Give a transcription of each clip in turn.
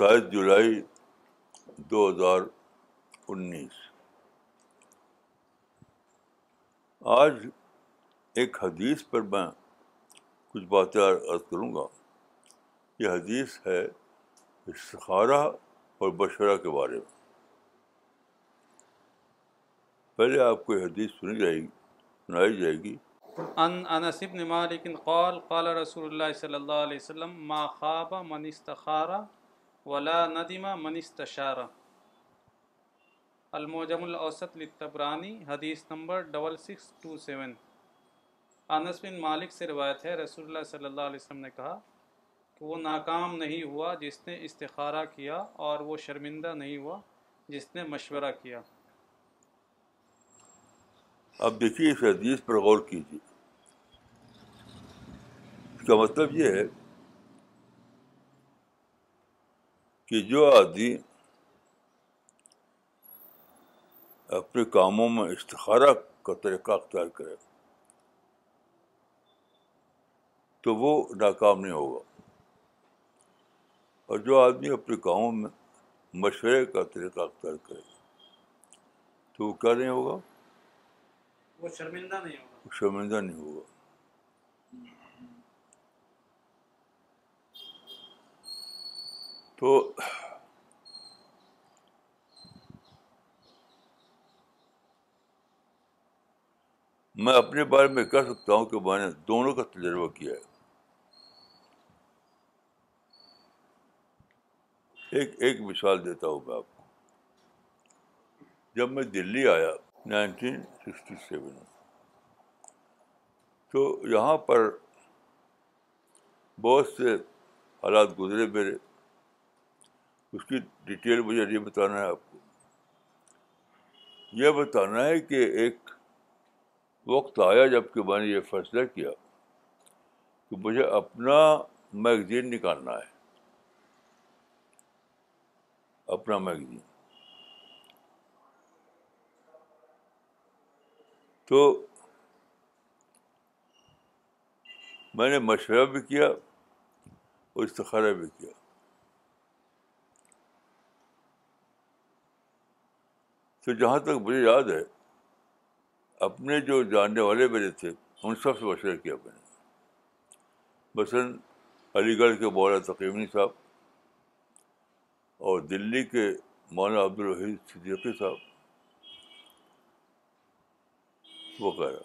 ستائیس جولائی دو ہزار انیس آج ایک حدیث پر میں کچھ باتیں عرض کروں گا یہ حدیث ہے استخارہ اور بشرہ کے بارے میں پہلے آپ کو یہ حدیث سنی جائے گی سنائی جائے گی ان انصب مالک قال قال رسول اللہ صلی اللہ علیہ وسلم ما من استخارہ ولا ندیمہ استشارہ الموجم الاوسط التبرانی حدیث number double six two seven بن مالک سے روایت ہے رسول اللہ صلی اللہ علیہ وسلم نے کہا کہ وہ ناکام نہیں ہوا جس نے استخارہ کیا اور وہ شرمندہ نہیں ہوا جس نے مشورہ کیا اب دیکھیے اس حدیث پر غور کیجیے اس کا مطلب یہ ہے کہ جو آدمی اپنے کاموں میں استخارہ کا طریقہ اختیار کرے تو وہ ناکام نہیں ہوگا اور جو آدمی اپنے کاموں میں مشورے کا طریقہ اختیار کرے تو وہ کیا نہیں ہوگا وہ شرمندہ نہیں ہوگا شرمندہ نہیں ہوگا تو میں اپنے بارے میں کہہ سکتا ہوں کہ میں نے دونوں کا تجربہ کیا ہے ایک ایک مثال دیتا ہوں میں آپ کو جب میں دلی آیا نائنٹین سکسٹی سیون تو یہاں پر بہت سے حالات گزرے میرے اس کی ڈیٹیل مجھے نہیں بتانا ہے آپ کو یہ بتانا ہے کہ ایک وقت آیا جب کہ میں نے یہ فیصلہ کیا کہ مجھے اپنا میگزین نکالنا ہے اپنا میگزین تو میں نے مشورہ بھی کیا اور استخارہ بھی کیا تو جہاں تک مجھے یاد ہے اپنے جو جاننے والے میرے تھے ان سب سے مشورہ کیا میں نے مثلاً علی گڑھ کے مولا تقیمنی صاحب اور دلی کے مولانا عبدالرحید صدیقی صاحب وغیرہ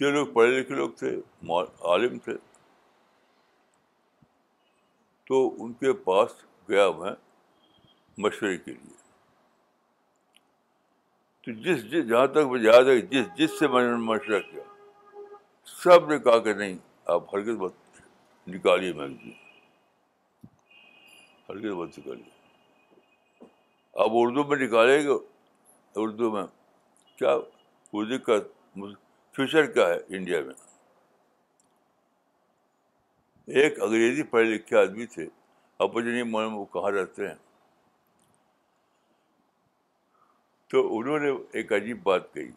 یہ لوگ پڑھے لکھے لوگ تھے عالم تھے تو ان کے پاس گیا میں مشورے کے لیے تو جس جس جہاں تک مجھے یاد ہے جس جس سے میں نے مشورہ کیا سب نے کہا کہ نہیں آپ ہرکت مت نکالیے میں جی۔ آپ اردو میں نکالیں گے اردو میں کیا اردو کا فیوچر کیا ہے انڈیا میں ایک انگریزی پڑھے لکھے آدمی تھے وہ کہاں رہتے ہیں تو انہوں نے ایک عجیب بات کہی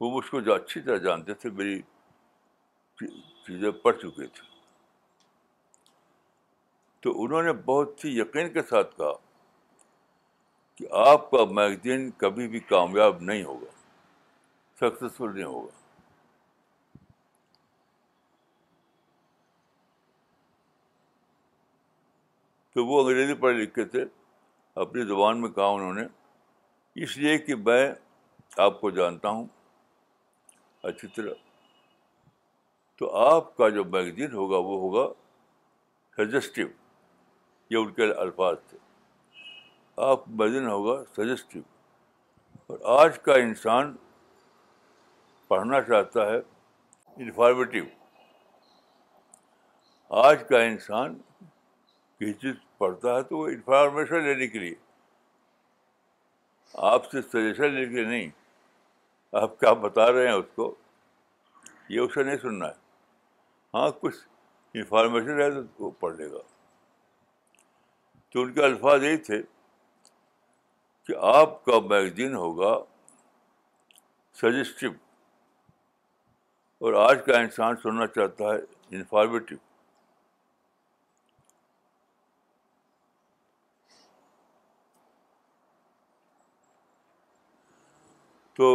وہ مجھ کو جو اچھی طرح جانتے تھے میری چیزیں پڑھ چکے تھے تو انہوں نے بہت ہی یقین کے ساتھ کہا کہ آپ کا میگزین کبھی بھی کامیاب نہیں ہوگا سکسیزفل نہیں ہوگا تو وہ انگریزی پڑھے لکھے تھے اپنی زبان میں کہا انہوں نے اس لیے کہ میں آپ کو جانتا ہوں اچھی طرح تو آپ کا جو میگزین ہوگا وہ ہوگا سجسٹیو یہ ان کے الفاظ تھے آپ میگزین ہوگا سجسٹیو اور آج کا انسان پڑھنا چاہتا ہے انفارمیٹیو آج کا انسان چیز پڑھتا ہے تو وہ انفارمیشن لینے کے لیے آپ سے سجیشن لینے کے لیے نہیں آپ کیا بتا رہے ہیں اس کو یہ اسے نہیں سننا ہے ہاں کچھ انفارمیشن ہے تو وہ پڑھ لے گا تو ان کے الفاظ یہی تھے کہ آپ کا میگزین ہوگا سجیسٹو اور آج کا انسان سننا چاہتا ہے انفارمیٹیو تو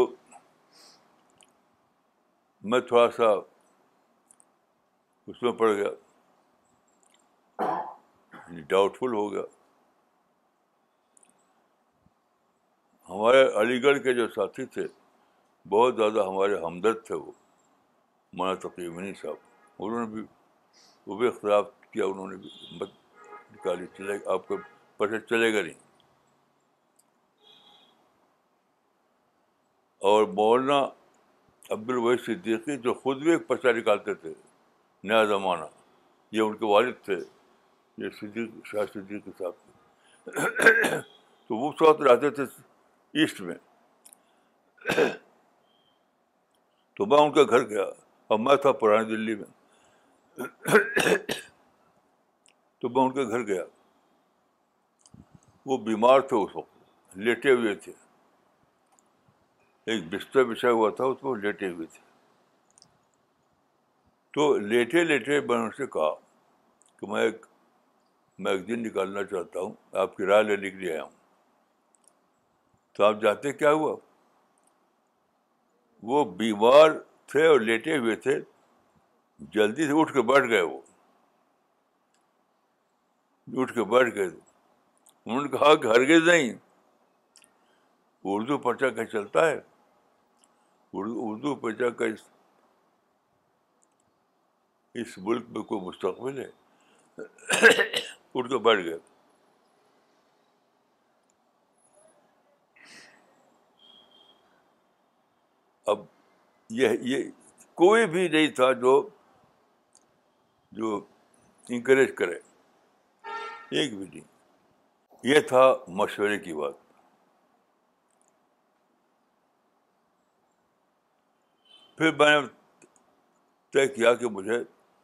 میں تھوڑا سا اس میں پڑ گیا ڈاؤٹ یعنی فل ہو گیا ہمارے علی گڑھ کے جو ساتھی تھے بہت زیادہ ہمارے ہمدرد تھے وہ مولانا تقریب منی صاحب انہوں نے بھی وہ بھی اختلاف کیا انہوں نے بھی مت نکالی چلے آپ کے پیسے چلے گا نہیں اور مولانا عبد الوحید صدیقی جو خود بھی ایک پرچہ نکالتے تھے نیا زمانہ یہ ان کے والد تھے یہ صدیق شاہ صدیق کے تھے تو وہ اس وقت رہتے تھے ایسٹ میں تو میں ان کے گھر گیا اور میں تھا پرانی دلی میں تو میں ان کے گھر گیا وہ بیمار تھے اس وقت لیٹے ہوئے تھے ایک بستر بچھا ہوا تھا اس کو لیٹے ہوئے تھے تو لیٹے لیٹے میں ان سے کہا کہ میں ایک میگزین نکالنا چاہتا ہوں آپ کی رائے لینے کے لیے آیا ہوں تو آپ جاتے کیا ہوا وہ بیمار تھے اور لیٹے ہوئے تھے جلدی سے اٹھ کے بیٹھ گئے وہ اٹھ کے بیٹھ گئے انہوں نے کہا کہ ہرگز نہیں اردو پرچا کہ چلتا ہے اردو پہ جا کے اس ملک میں کوئی مستقبل ہے اردو بیٹھ گئے اب یہ یہ کوئی بھی نہیں تھا جو جو انکریج کرے ایک بھی نہیں یہ تھا مشورے کی بات پھر میں نے طے کیا کہ مجھے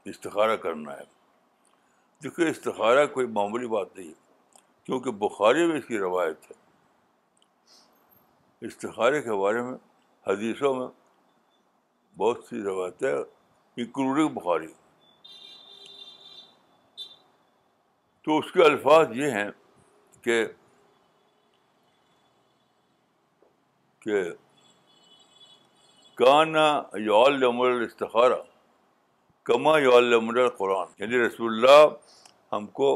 استخارہ کرنا ہے دیکھیے استخارہ کوئی معمولی بات نہیں کیونکہ بخاری میں اس کی روایت ہے استخارے کے بارے میں حدیثوں میں بہت سی روایتیں انکلوڈنگ بخاری تو اس کے الفاظ یہ ہیں کہ کہ کانا نہمر استخارہ کما قرآن یعنی رسول اللہ ہم کو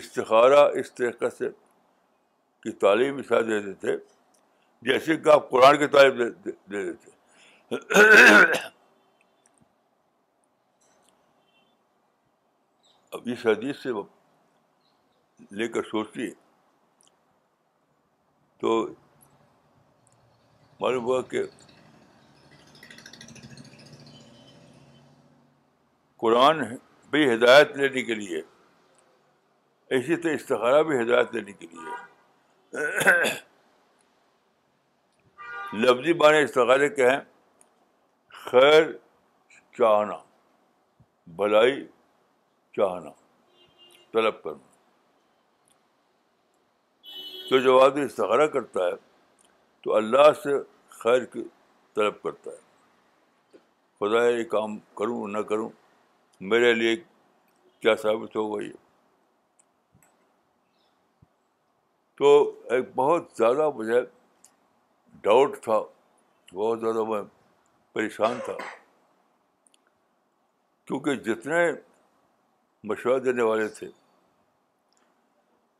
استخارہ اس طریقہ سے کی تعلیم اس دے دیتے تھے جیسے کہ آپ قرآن کی تعلیم دے دیتے تھے اب اس حدیث سے لے کر سوچیے تو معلوم ہوا کہ قرآن بھی ہدایت لینے کے لیے اسی طرح استخارہ بھی ہدایت لینے کے لیے لفظی استخارے کے ہیں خیر چاہنا بھلائی چاہنا طلب کرنا تو جو آدمی استخارہ کرتا ہے تو اللہ سے خیر کی طلب کرتا ہے خدا یہ کام کروں نہ کروں میرے لیے کیا ثابت ہوگا یہ تو ایک بہت زیادہ مجھے ڈاؤٹ تھا بہت زیادہ میں پریشان تھا کیونکہ جتنے مشورہ دینے والے تھے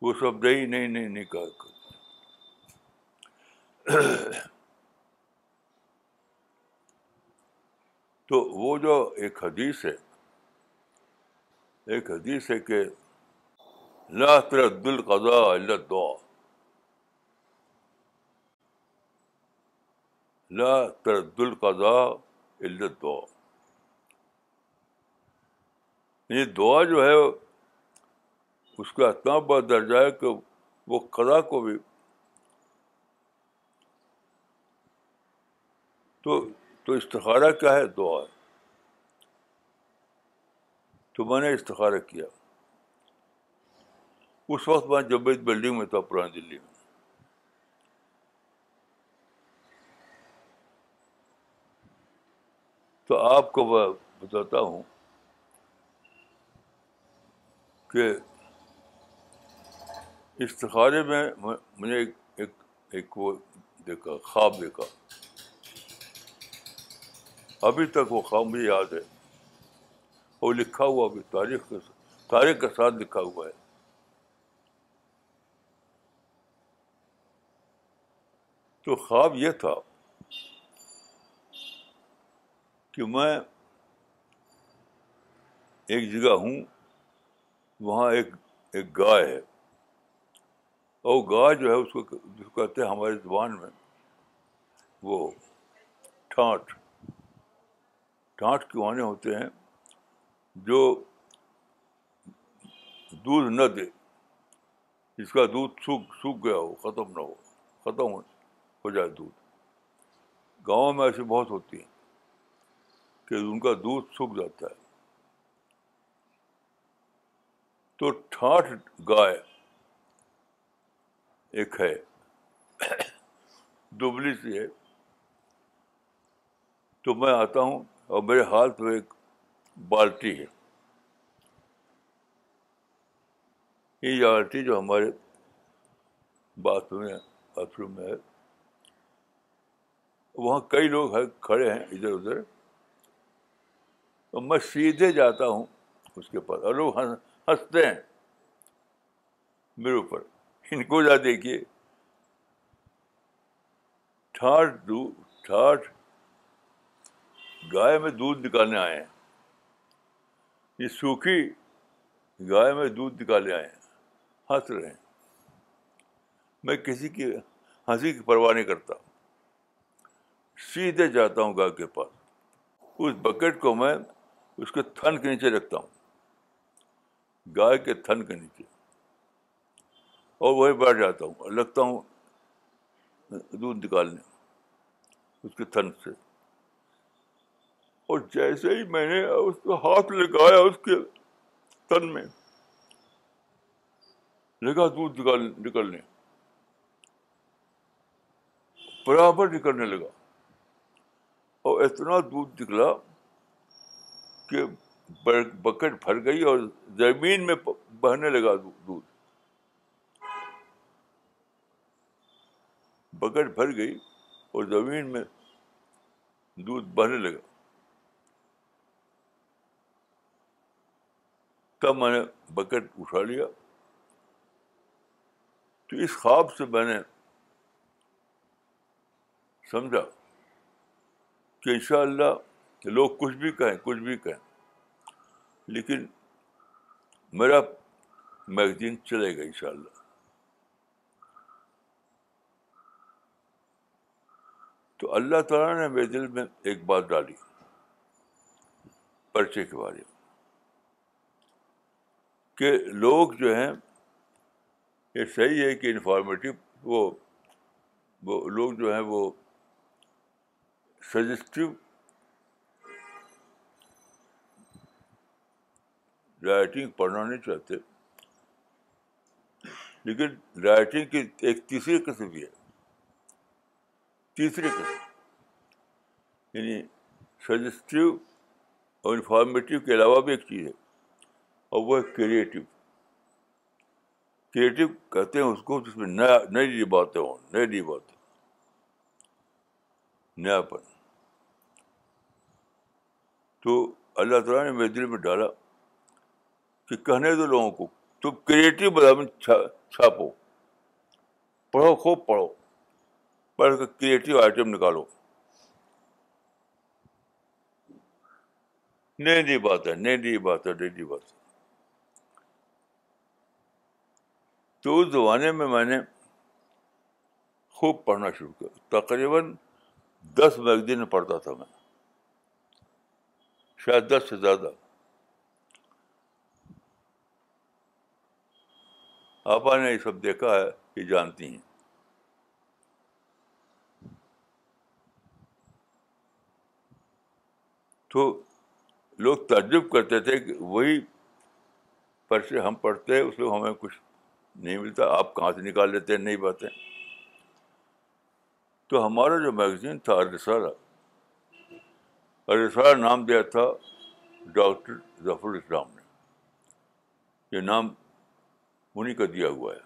وہ سب نہیں نہیں نہیں کہا کر تو وہ جو ایک حدیث ہے ایک حدیث ہے کہ لا ترد القضاء الا الدعاء لا ترد القضاء الا الدعاء یہ دعا جو ہے اس کا اتنا بڑا درجہ ہے کہ وہ قضا کو بھی تو تو استخارہ کیا ہے دعا ہے تو میں نے استخارہ کیا اس وقت میں جب بلڈنگ میں تھا پرانی دلی میں تو آپ کو میں بتاتا ہوں کہ استخارے میں ایک ایک, وہ دیکھا خواب دیکھا ابھی تک وہ خواب مجھے یاد ہے وہ لکھا ہوا بھی تاریخ کے تاریخ کے ساتھ لکھا ہوا ہے تو خواب یہ تھا کہ میں ایک جگہ ہوں وہاں ایک ایک گائے ہے اور وہ گائے جو ہے اس کو کہتے ہیں ہماری زبان میں وہ ٹھانٹ ٹانٹ کیوانے ہوتے ہیں جو دودھ نہ دے اس کا دودھ سوکھ سوکھ گیا ہو ختم نہ ہو ختم ہو جائے دودھ گاؤں میں ایسی بہت ہوتی ہیں کہ ان کا دودھ سوکھ جاتا ہے تو ٹھاٹ گائے ایک ہے دبلی سی ہے تو میں آتا ہوں اور میرے ہاتھ میں ایک بالٹی ہے یہ بالٹی جو ہمارے باتھ باتھ روم روم میں میں ہے وہاں کئی لوگ کھڑے ہیں ادھر ادھر میں سیدھے جاتا ہوں اس کے پاس اور لوگ ہنستے ہیں میرے اوپر ان کو جا دیکھیے ٹھاٹ دو ٹھاٹ گائے میں دودھ نکالنے آئے ہیں یہ سوکھی گائے میں دودھ نکالنے آئے ہیں ہنس رہے ہیں میں کسی کی ہنسی کی پرواہ نہیں کرتا سیدھے جاتا ہوں گائے کے پاس اس بکٹ کو میں اس کے تھن کے نیچے رکھتا ہوں گائے کے تھن کے نیچے اور وہی بیٹھ جاتا ہوں اور لگتا ہوں دودھ نکالنے اس کے تھن سے اور جیسے ہی میں نے اس ہاتھ لگایا اس کے تن میں لگا دودھ نکلنے برابر نکلنے لگا اور اتنا دودھ نکلا کہ بکٹ بھر گئی اور زمین میں بہنے لگا دودھ بکٹ بھر گئی اور زمین میں دودھ بہنے لگا تب میں نے بکٹ اٹھا لیا تو اس خواب سے میں نے سمجھا کہ ان شاء اللہ لوگ کچھ بھی کہیں کچھ بھی کہیں لیکن میرا میگزین چلے گا ان شاء اللہ تو اللہ تعالیٰ نے میرے دل میں ایک بات ڈالی پرچے کے بارے میں کہ لوگ جو ہیں یہ صحیح ہے کہ انفارمیٹیو وہ لوگ جو ہیں وہ سجسٹیو رائٹنگ پڑھنا نہیں چاہتے لیکن رائٹنگ کی ایک تیسری قسم بھی ہے تیسری قسم یعنی سجسٹیو اور انفارمیٹیو کے علاوہ بھی ایک چیز ہے اور وہ کریٹو کریٹو کہتے ہیں اس کو جس میں نیا نئی نئی باتیں ہوں نئی نئی باتیں نیا پن تو اللہ تعالیٰ نے میرے دل میں ڈالا کہ کہنے دو لوگوں کو تم کریٹو بتا چھاپو پڑھو خوب پڑھو پڑھ کے کریٹو آئٹم نکالو نئی نئی بات ہے نئی نئی بات ہے نئی نئی بات ہے تو اس زمانے میں میں نے خوب پڑھنا شروع کیا تقریباً دس میگزین پڑھتا تھا میں شاید دس سے زیادہ آپا نے یہ سب دیکھا ہے یہ جانتی ہیں تو لوگ تعجب کرتے تھے کہ وہی پرچے ہم پڑھتے اس لوگ ہمیں کچھ نہیں ملتا آپ کہاں سے نکال لیتے ہیں نئی باتیں تو ہمارا جو میگزین تھا ارسالہ ارسالہ نام دیا تھا ڈاکٹر ظفر اسلام نے یہ نام انہیں کا دیا ہوا ہے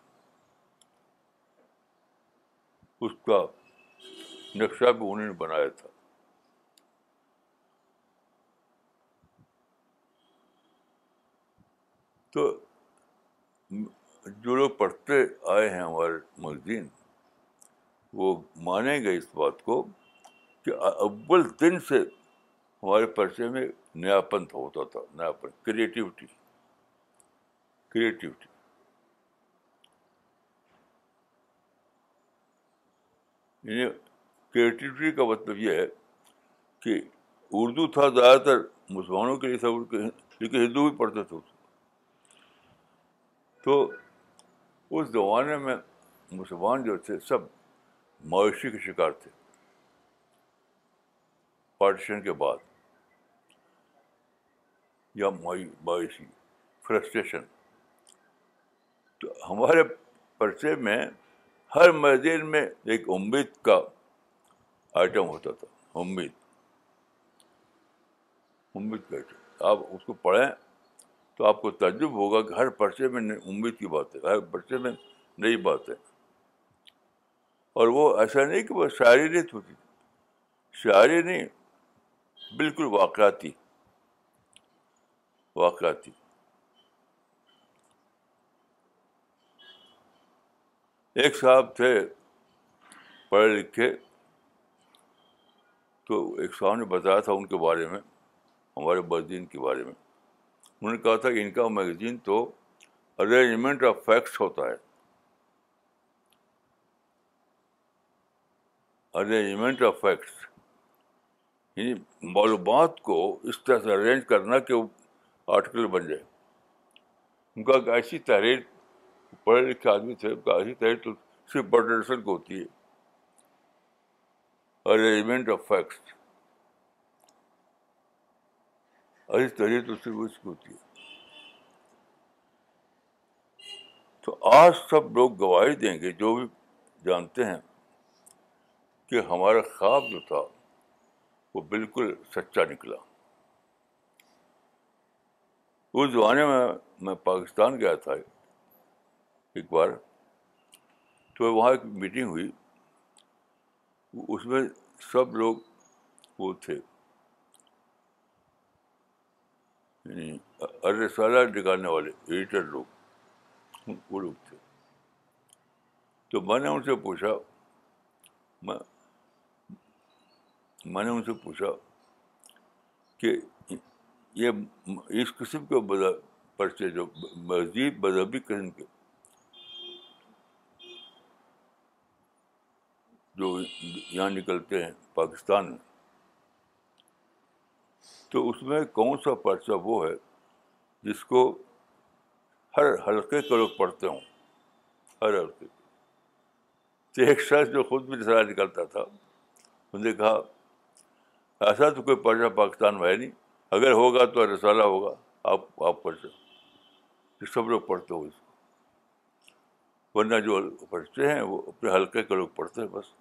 اس کا نقشہ بھی انہیں بنایا تھا تو جو لوگ پڑھتے آئے ہیں ہمارے مہدین وہ مانیں گے اس بات کو کہ اول دن سے ہمارے پرچے میں نیا پنتھ ہوتا تھا نیا پن کریٹیوٹی کریٹیوٹی یعنی کریٹیوٹی کا مطلب یہ ہے کہ اردو تھا زیادہ تر مسلمانوں کے لیے تھا لیکن ہندو بھی پڑھتے تھے تو اس زمانے میں مسلمان جو تھے سب مویشی کے شکار تھے پارٹیشن کے بعد یا مویشی فرسٹریشن تو ہمارے پرچے میں ہر مید میں ایک امید کا آئٹم ہوتا تھا امید امید کا آئٹم آپ اس کو پڑھیں تو آپ کو تعجب ہوگا کہ ہر پرچے میں امید کی بات ہے ہر پرچے میں نئی بات ہے اور وہ ایسا نہیں کہ وہ شاعری نہیں تھوڑی شاعری نہیں بالکل واقعاتی واقعاتی ایک صاحب تھے پڑھے لکھے تو ایک صاحب نے بتایا تھا ان کے بارے میں ہمارے بدین کے بارے میں انہوں نے کہا تھا کہ ان کا میگزین تو ارینجمنٹ آف فیکٹس ہوتا ہے ارینجمنٹ آف فیکٹس یعنی معلومات کو اس طرح سے ارینج کرنا کہ وہ آرٹیکل بن جائے ان کا ایک ایسی تحریر پڑھے لکھے آدمی تھے ان کا ایسی تحریر تو صرف کو ہوتی ہے ارینجمنٹ آف فیکٹس اور اس طریقے ہے تو آج سب لوگ گواہی دیں گے جو بھی جانتے ہیں کہ ہمارا خواب جو تھا وہ بالکل سچا نکلا اس زمانے میں میں پاکستان گیا تھا ایک بار تو وہاں ایک میٹنگ ہوئی اس میں سب لوگ وہ تھے ارسالہ یعنی نکالنے والے ایڈیٹر لوگ تھے تو میں نے ان سے پوچھا میں میں نے ان سے پوچھا کہ یہ اس قسم کے پرچے جو مزید مذہبی قسم کے جو یہاں نکلتے ہیں پاکستان میں تو اس میں کون سا پرچہ وہ ہے جس کو ہر حلقے کے لوگ پڑھتے ہوں ہر حلقے تو ایک شخص جو خود بھی رسالہ نکلتا تھا انہوں نے کہا ایسا تو کوئی پرچہ پاکستان میں ہے نہیں اگر ہوگا تو رسالہ ہوگا آپ آپ پرچہ یہ سب لوگ پڑھتے ہو اس کو ورنہ جو پرچے ہیں وہ اپنے حلقے کے لوگ پڑھتے ہیں بس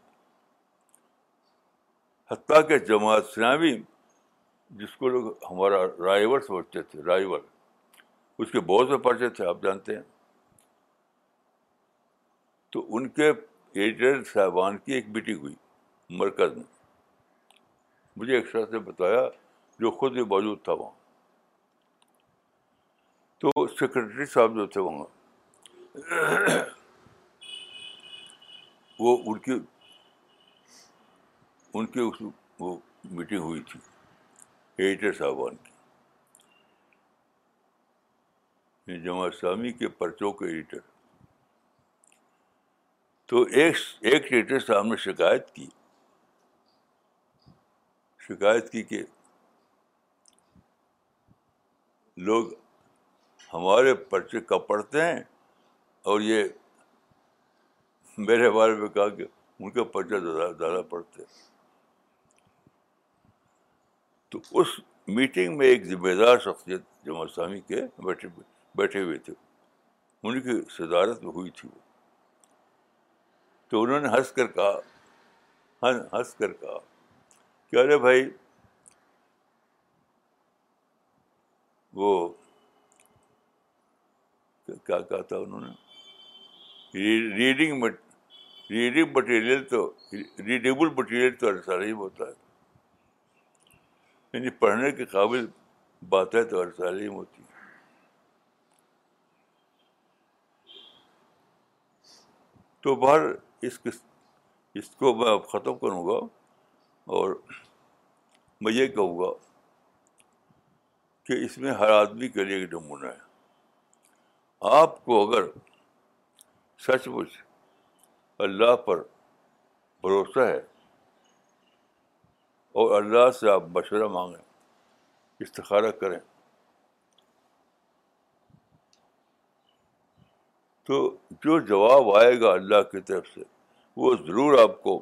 حتیٰ کہ جماعت اسلامی جس کو لوگ ہمارا رائیور سمجھتے تھے رائیور اس کے بہت سے پرچے تھے آپ جانتے ہیں تو ان کے ایڈیٹر صاحبان کی ایک میٹنگ ہوئی مرکز میں مجھے ایک شخص نے بتایا جو خود بھی موجود تھا وہاں تو سیکرٹری صاحب جو تھے وہاں وہ ان کی ان کی وہ میٹنگ ہوئی تھی ایڈیٹر صاحبان کی جمع سامی کے پرچوں کے ایڈیٹر تو ایک ایک ایڈیٹر صاحب نے شکایت کی شکایت کی کہ لوگ ہمارے پرچے کب پڑھتے ہیں اور یہ میرے بارے میں کہا کہ ان کا پرچہ زیادہ پڑھتے ہیں تو اس میٹنگ میں ایک ذمہ دار شخصیت جمع اسلامی کے بیٹھے بیٹھے ہوئے تھے ان کی صدارت میں ہوئی تھی وہ تو انہوں نے ہنس کر کہا ہنس کر کہا کہ ارے بھائی وہ کیا کہا تھا انہوں نے ریڈنگ ریڈنگ مٹیریل تو ریڈیبل مٹیریل تو سارا ہی ہوتا ہے یعنی پڑھنے کے قابل باتیں تو اور تعلیم ہوتی ہیں تو باہر اس اس کو میں اب ختم کروں گا اور میں یہ کہوں گا کہ اس میں ہر آدمی کے لیے ایک نمونہ ہے آپ کو اگر سچ مچ اللہ پر بھروسہ ہے اور اللہ سے آپ مشورہ مانگیں استخارہ کریں تو جو جواب آئے گا اللہ کی طرف سے وہ ضرور آپ کو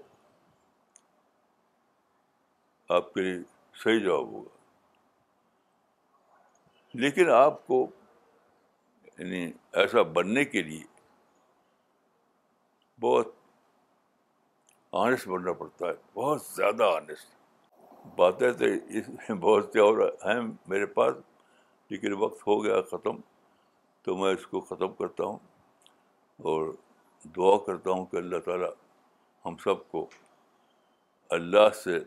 آپ کے لیے صحیح جواب ہوگا لیکن آپ کو یعنی ایسا بننے کے لیے بہت آنےسٹ بننا پڑتا ہے بہت زیادہ آنےسٹ باتیں اس میں بہت سے اور ہیں میرے پاس لیکن وقت ہو گیا ختم تو میں اس کو ختم کرتا ہوں اور دعا کرتا ہوں کہ اللہ تعالیٰ ہم سب کو اللہ سے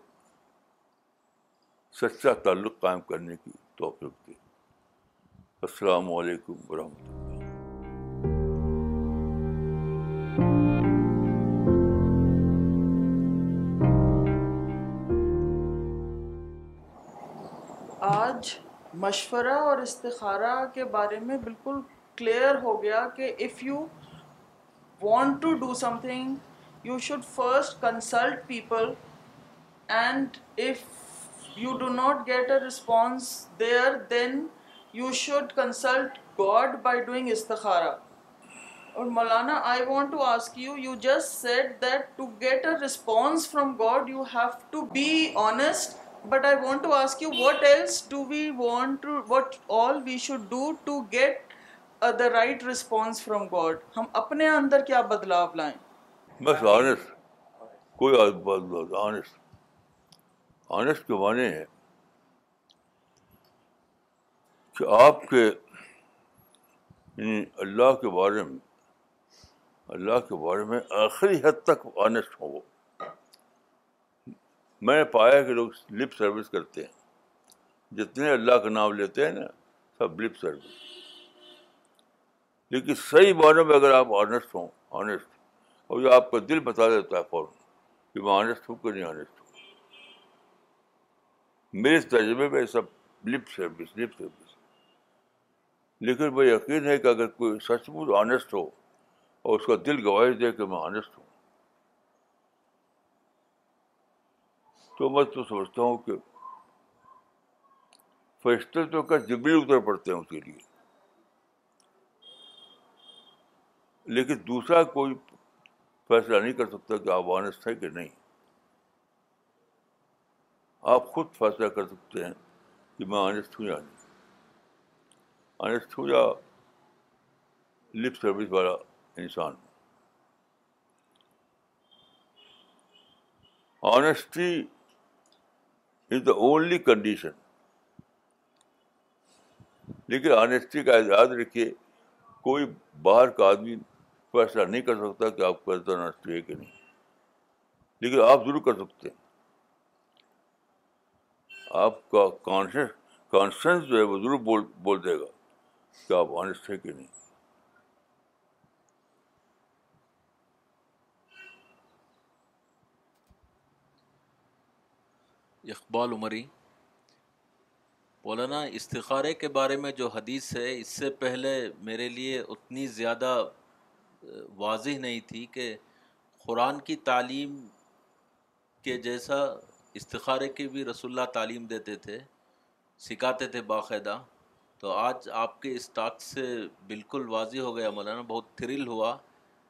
سچا تعلق قائم کرنے کی توفیق دے السلام علیکم ورحمۃ اللہ مشورہ اور استخارہ کے بارے میں بالکل کلیئر ہو گیا کہ if you want to do something you should first consult people and you do not get a response there then you should consult God by doing استخارہ اور Maulana I want to ask you you just said that to get a response from God you have to be honest but I want to ask you what else do we want what all we should do to get the right response from God ہم اپنے اندر کیا بدلاؤ لائیں بس honest کوئی بات بات آنےسٹ آنےسٹ کے معنی ہے کہ آپ کے یعنی اللہ کے بارے میں اللہ کے بارے میں آخری حد تک آنےسٹ ہوں وہ میں نے پایا کہ لوگ لپ سروس کرتے ہیں جتنے اللہ کا نام لیتے ہیں نا سب لپ سروس لیکن صحیح باتوں میں اگر آپ آنےسٹ ہوں آنےسٹ اور جو آپ کا دل بتا دیتا ہے فوراً کہ میں آنےسٹ ہوں کہ نہیں آنےسٹ ہوں میرے تجربے میں سب لپ سروس لپ سروس لیکن وہ یقین ہے کہ اگر کوئی سچ مچ آنےسٹ ہو اور اس کا دل گواہی دے کہ میں آنےسٹ ہوں تو میں تو سمجھتا ہوں کہ فرشتے تو کا جبری اتر پڑتے ہیں اس کے لیے لیکن دوسرا کوئی فیصلہ نہیں کر سکتا کہ آپ آنےسٹ ہیں کہ نہیں آپ خود فیصلہ کر سکتے ہیں کہ میں آنےسٹ ہوں یا نہیں آنےسٹ ہوں یا لپ سروس والا انسان ہوں honesty is the only condition لیکن آنےسٹی کا یاد رکھیے کوئی باہر کا آدمی فیصلہ نہیں کر سکتا کہ آپ آنےسٹی ہے کہ نہیں لیکن آپ ضرور کر سکتے ہیں آپ کا کانشنس جو ہے وہ ضرور بول بول دے گا کہ آپ آنےسٹ ہے کہ نہیں اقبال عمری مولانا استخارے کے بارے میں جو حدیث ہے اس سے پہلے میرے لیے اتنی زیادہ واضح نہیں تھی کہ قرآن کی تعلیم کے جیسا استخارے کی بھی رسول اللہ تعلیم دیتے تھے سکھاتے تھے باقاعدہ تو آج آپ کے اس ٹاک سے بالکل واضح ہو گیا مولانا بہت تھرل ہوا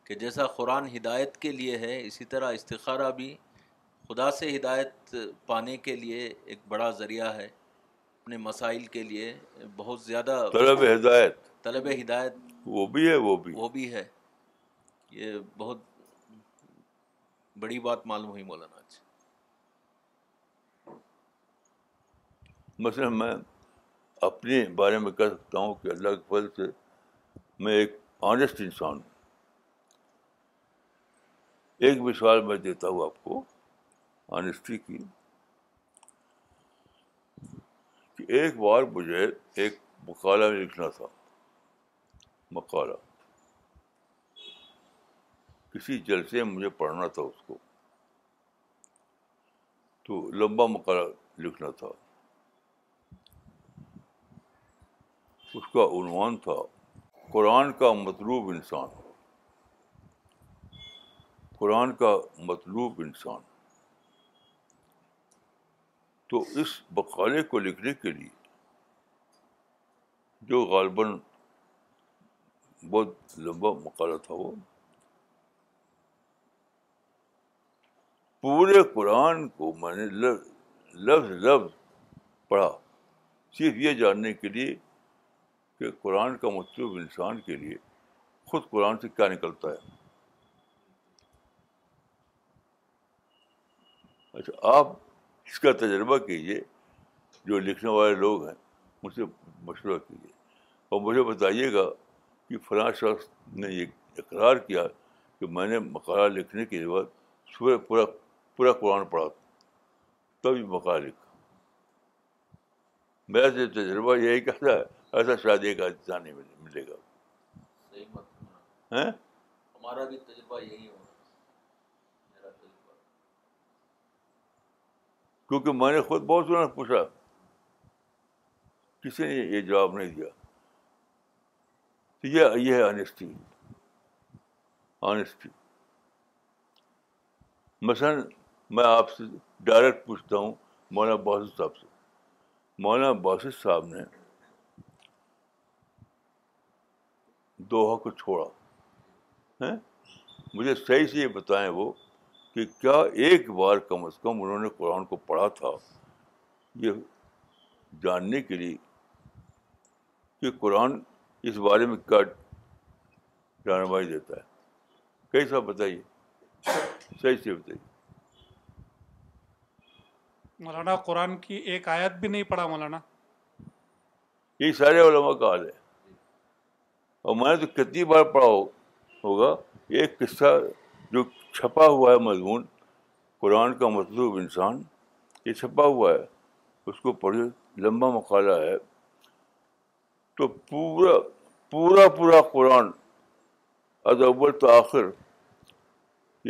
کہ جیسا قرآن ہدایت کے لیے ہے اسی طرح استخارہ بھی خدا سے ہدایت پانے کے لیے ایک بڑا ذریعہ ہے اپنے مسائل کے لیے بہت زیادہ طلب ہدایت طلب ہدایت وہ وہ وہ بھی بھی بھی ہے ہے یہ بہت بڑی بات معلوم ہوئی مولانا میں اپنے بارے میں کہہ سکتا ہوں کہ اللہ کے فضل سے میں ایک آنےسٹ انسان ہوں ایک سوال میں دیتا ہوں آپ کو کہ ایک بار مجھے ایک میں لکھنا تھا مقالہ کسی جلسے میں مجھے پڑھنا تھا اس کو تو لمبا مقالہ لکھنا تھا اس کا عنوان تھا قرآن کا مطلوب انسان قرآن کا مطلوب انسان تو اس بقالے کو لکھنے کے لیے جو غالباً بہت لمبا مقالہ تھا وہ پورے قرآن کو میں نے لفظ لفظ پڑھا صرف یہ جاننے کے لیے کہ قرآن کا مطلوب انسان کے لیے خود قرآن سے کیا نکلتا ہے اچھا آپ اس کا تجربہ کیجیے جو لکھنے والے لوگ ہیں ان سے مشورہ کیجیے اور مجھے بتائیے گا کہ فلاں شخص نے یہ اقرار کیا کہ میں نے مقالہ لکھنے کے بعد صبح پورا پورا قرآن پڑھا تب یہ مقالہ لکھا میرا جو تجربہ یہی کہتا ہے ایسا شاید ایک آدھا نہیں ملے گا ہاں؟ ہمارا بھی تجربہ یہی ہوگا کیونکہ میں نے خود بہت سنا پوچھا کسی نے یہ جواب نہیں دیا یہ ہے آنیسٹی آنیسٹی مثلاً میں آپ سے ڈائریکٹ پوچھتا ہوں مولانا باسط صاحب سے مولانا باسط صاحب نے دوحہ کو چھوڑا مجھے صحیح سے یہ بتائیں وہ کہ کیا ایک بار کم از کم انہوں نے قرآن کو پڑھا تھا یہ جاننے کے لیے کہ قرآن اس بارے میں کیا دیتا ہے کیسا بتائیے بتائیے صحیح سے مولانا قرآن کی ایک آیت بھی نہیں پڑھا مولانا یہ سارے علماء کا حال ہے اور میں نے تو کتنی بار پڑھا ہوگا ایک قصہ جو چھپا ہوا ہے مضمون قرآن کا مطلوب انسان یہ چھپا ہوا ہے اس کو پڑھی لمبا مقالہ ہے تو پورا پورا پورا قرآن از اول تو آخر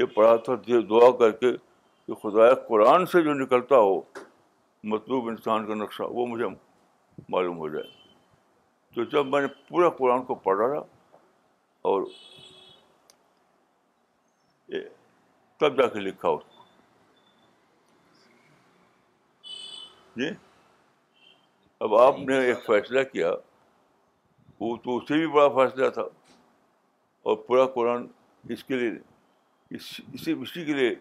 یہ پڑھا تھا دعا کر کے کہ خدایا قرآن سے جو نکلتا ہو مطلوب انسان کا نقشہ وہ مجھے معلوم ہو جائے تو جب میں نے پورا قرآن کو پڑھا اور تب جا کے لکھا اس کو جی اب آپ نے ایک فیصلہ کیا وہ تو اس سے بھی بڑا فیصلہ تھا اور پورا قرآن اس کے لیے اس اسی اسی کے لیے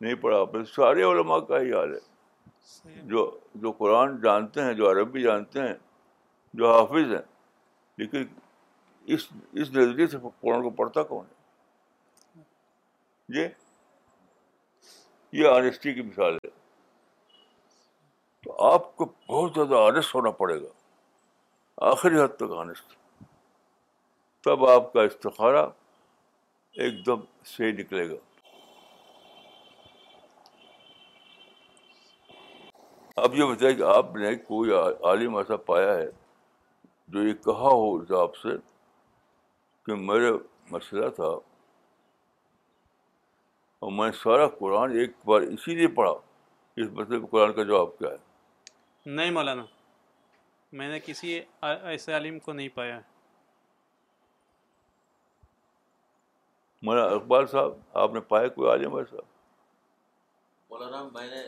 نہیں پڑھا بلکہ سارے علماء کا ہی حال ہے جو جو قرآن جانتے ہیں جو عربی جانتے ہیں جو حافظ ہیں لیکن اس اس نظریے سے قرآن کو پڑھتا کون ہے جی؟ یہ آنےسٹی کی مثال ہے تو آپ کو بہت زیادہ آنےسٹ ہونا پڑے گا آخری حد تک آنےسٹ تب آپ کا استخارا ایک دم سے نکلے گا اب یہ بتائیے کہ آپ نے کوئی عالم ایسا پایا ہے جو یہ کہا ہو آپ سے کہ میرا مسئلہ تھا اور میں سارا قرآن ایک بار اسی لیے پڑھا اس قرآن کا جواب کیا ہے نہیں مولانا میں نے کسی ایسے عالم کو نہیں پایا مولانا اقبال صاحب آپ نے پایا کوئی عالم صاحب مولانا میں نے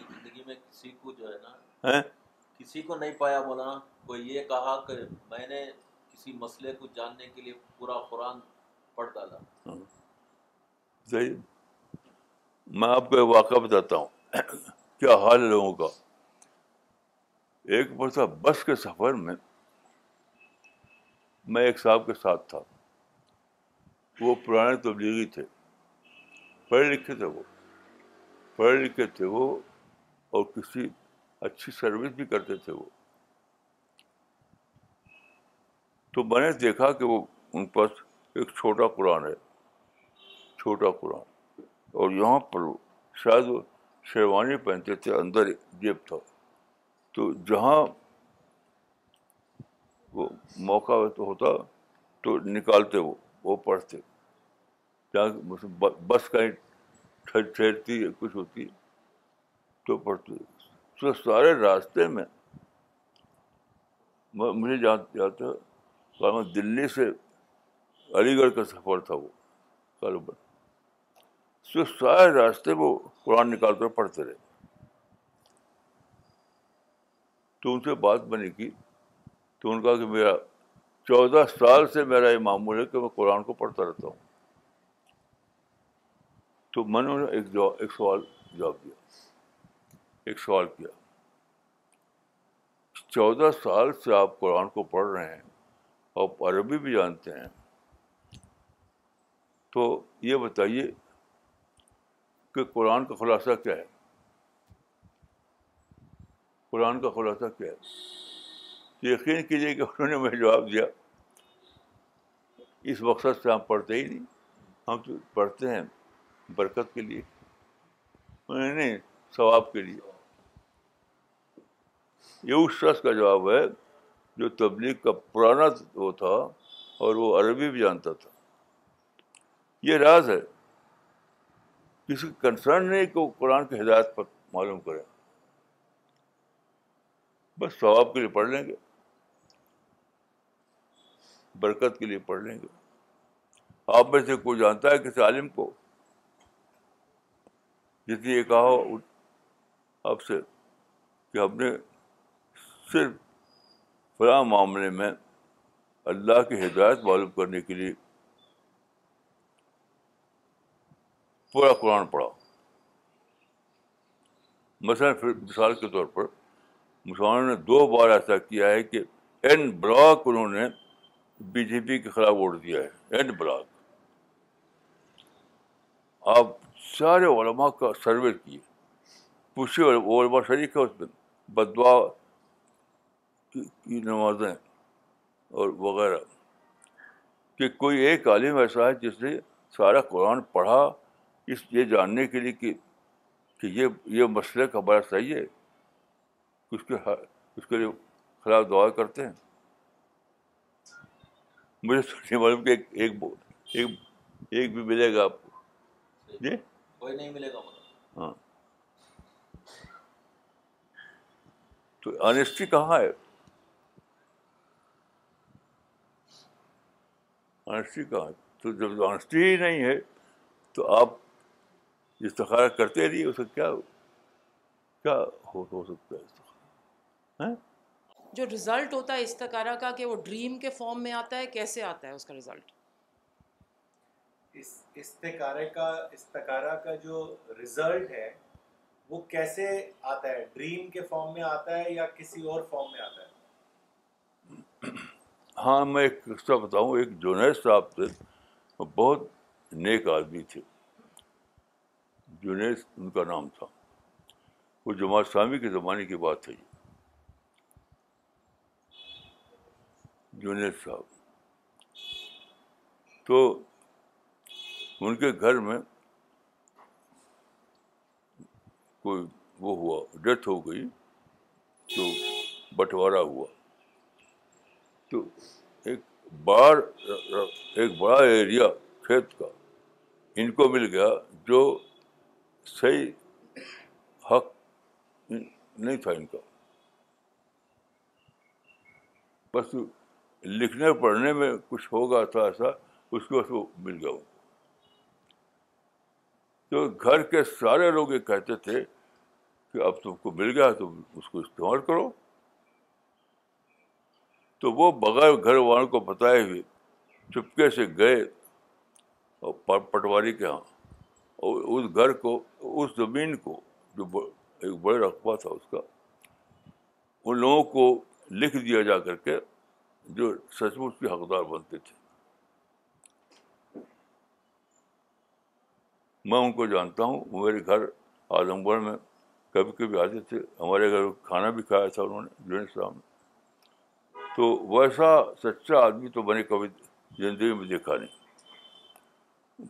زندگی میں کسی کو جو ہے نا کسی کو نہیں پایا مولانا کوئی یہ کہا کہ میں نے کسی مسئلے کو جاننے کے لیے پورا قرآن ڈالا صحیح میں آپ کو ایک واقعہ بتاتا ہوں کیا حال ہے لوگوں کا ایک مرتبہ بس کے سفر میں میں ایک صاحب کے ساتھ تھا وہ پرانے تبدیلی تھے پڑھے لکھے تھے وہ پڑھے لکھے تھے وہ اور کسی اچھی سروس بھی کرتے تھے وہ تو میں نے دیکھا کہ وہ ان پاس ایک چھوٹا قرآن ہے چھوٹا قرآن اور یہاں پر شاید وہ شیروانی پہنتے تھے اندر ایک جیب تھا تو جہاں وہ موقع تو ہوتا تو نکالتے وہ وہ پڑھتے جہاں بس کہیں ٹھہرتی کچھ ہوتی تو پڑھتے تو سارے راستے میں مجھے جہاں جاتا دلی سے علی گڑھ کا سفر تھا وہ کالوب صرف سارے راستے وہ قرآن نکالتے ہوئے پڑھتے رہے تو ان سے بات بنی کی تو ان کا کہ میرا چودہ سال سے میرا یہ معمول ہے کہ میں قرآن کو پڑھتا رہتا ہوں تو میں نے ایک جواب ایک سوال جواب دیا ایک سوال کیا چودہ سال سے آپ قرآن کو پڑھ رہے ہیں آپ عربی بھی جانتے ہیں تو یہ بتائیے کہ قرآن کا خلاصہ کیا ہے قرآن کا خلاصہ کیا ہے تو یقین کیجیے کہ انہوں نے مجھے جواب دیا اس مقصد سے ہم پڑھتے ہی نہیں ہم تو پڑھتے ہیں برکت کے لیے انہوں نے ثواب کے لیے یہ اس شخص کا جواب ہے جو تبلیغ کا پرانا وہ تھا اور وہ عربی بھی جانتا تھا یہ راز ہے کسی کنسرن نہیں کہ وہ قرآن کی ہدایت پر معلوم کرے بس ثواب کے لیے پڑھ لیں گے برکت کے لیے پڑھ لیں گے آپ میں سے کوئی جانتا ہے کسی عالم کو جتنی یہ کہا ہو آپ سے کہ ہم نے صرف فلاں معاملے میں اللہ کی ہدایت معلوم کرنے کے لیے پورا قرآن پڑھا مثلاً پھر مثال کے طور پر مسلمانوں نے دو بار ایسا کیا ہے کہ این بلاک انہوں نے بی جے پی کے خلاف ووٹ دیا ہے اینڈ بلاک آپ سارے علماء کا سروے کیے پوچھے علماء شریک ہے اس میں بدوا کی نمازیں اور وغیرہ کہ کوئی ایک عالم ایسا ہے جس نے سارا قرآن پڑھا اس یہ جاننے کے لیے کہ کہ یہ یہ مسئلہ کا بڑا صحیح ہے اس کے اس کے لیے خلاف دعا کرتے ہیں مجھے نہیں معلوم کہ ایک ایک ایک بھی ملے گا آپ کو جی کوئی نہیں ملے گا مطلب۔ ہاں تو آنےسٹی کہاں ہے آنےسٹی کہاں ہے تو جب آنےسٹی ہی نہیں ہے تو آپ استخارا کرتے رہیے اس کا کیا کیا ہو, سکتا ہے استخارا جو ریزلٹ ہوتا ہے استخارا کا کہ وہ ڈریم کے فارم میں آتا ہے کیسے آتا ہے اس کا ریزلٹ استخارے کا استخارا کا جو ریزلٹ ہے وہ کیسے آتا ہے ڈریم کے فارم میں آتا ہے یا کسی اور فارم میں آتا ہے ہاں میں ایک قصہ بتاؤں ایک جونیس صاحب تھے بہت نیک آدمی تھے جنید ان کا نام تھا وہ جماعت اسلامی کے زمانے کی بات تھی جی۔ جنید صاحب تو ان کے گھر میں کوئی وہ ہوا ڈیتھ ہو گئی تو بٹوارا ہوا تو ایک بار ایک بڑا ایریا کھیت کا ان کو مل گیا جو صحیح حق نہیں تھا ان کا بس لکھنے پڑھنے میں کچھ ہو گیا تھا ایسا اس کے بعد وہ مل گیا ان کو تو گھر کے سارے لوگ یہ کہتے تھے کہ اب تم کو مل گیا تو اس کو استعمال کرو تو وہ بغیر گھر والوں کو بتائے ہوئے چپکے سے گئے اور پٹواری کے یہاں اور اس گھر کو اس زمین کو جو ایک بڑے رقبہ تھا اس کا ان لوگوں کو لکھ دیا جا کر کے جو سچ مچ کے حقدار بنتے تھے میں ان کو جانتا ہوں وہ میرے گھر اعظم گڑھ میں کبھی کبھی آتے تھے ہمارے گھر کھانا بھی کھایا تھا انہوں نے اسلام تو ویسا سچا آدمی تو بنے کبھی زندگی میں دیکھا نہیں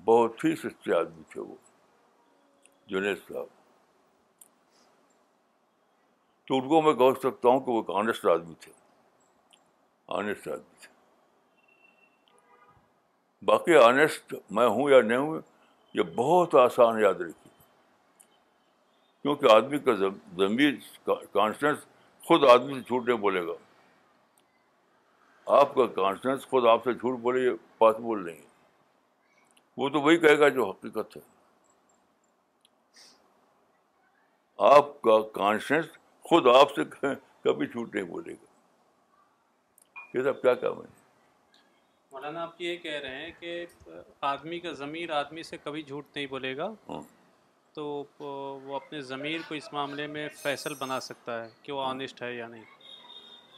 بہت ہی سستے آدمی تھے وہ جنید صاحب تو ان کو میں کہہ سکتا ہوں کہ وہ ایک آنےسٹ آدمی تھے آنےسٹ آدمی تھے باقی آنےسٹ میں ہوں یا نہیں ہوں یہ بہت آسان یاد رکھی کیونکہ آدمی کا ضمیر کانسٹنس خود آدمی سے جھوٹ نہیں بولے گا آپ کا کانسٹنس خود آپ سے جھوٹ بولے یہ پاسبل نہیں ہے وہ تو وہی کہے گا جو حقیقت ہے آپ کا کانشنس خود آپ سے کبھی جھوٹ نہیں بولے گا یہ سب کیا کام ہے مولانا آپ یہ کہہ رہے ہیں کہ آدمی کا ضمیر آدمی سے کبھی جھوٹ نہیں بولے گا ہاں۔ تو وہ اپنے ضمیر کو اس معاملے میں فیصل بنا سکتا ہے کہ وہ آنےسٹ ہے یا نہیں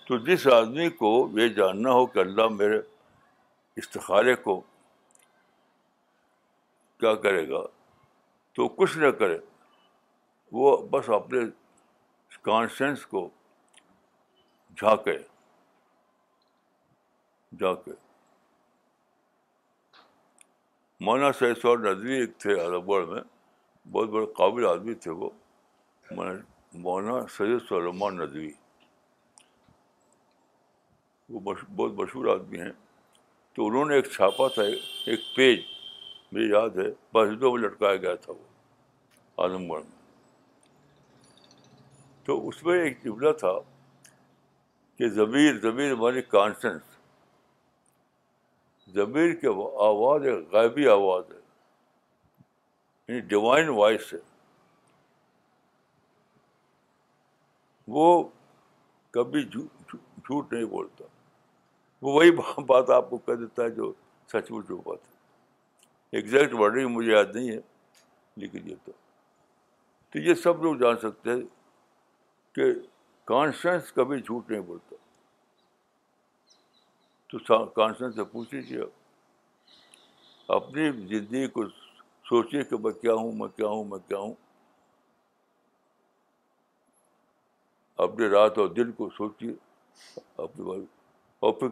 تو جس آدمی کو یہ جاننا ہو کہ اللہ میرے استخارے کو کیا کرے گا تو کچھ نہ کرے وہ بس اپنے کانسنس کو جھانکے جھانکے مولانا سید ندوی ایک تھے عالم گڑھ میں بہت بڑے قابل آدمی تھے وہ مولانا سید سلمان ندوی وہ بہت مشہور آدمی ہیں تو انہوں نے ایک چھاپا تھا ایک پیج مجھے یاد ہے مسجدوں میں لٹکایا گیا تھا وہ اعظم گڑھ میں تو اس میں ایک جملہ تھا کہ ضمیر ضمیر ہماری کانسنس ضمیر کے آواز ایک غائبی آواز ہے یعنی ڈیوائن وائس ہے وہ کبھی جھوٹ نہیں بولتا وہ وہی بات آپ کو کہہ دیتا ہے جو سچ مچ ہو پاتا ایگزیکٹ ورڈنگ مجھے یاد نہیں ہے لیکن یہ تو تو یہ سب لوگ جان سکتے ہیں کہ کانشنس کبھی جھوٹ نہیں بولتا تو کانشنس سے پوچھ لیجیے اپنی زندگی کو سوچیے کہ میں کیا ہوں میں کیا ہوں میں کیا ہوں اپنے رات اور دن کو سوچیے اپنے بارے اور پھر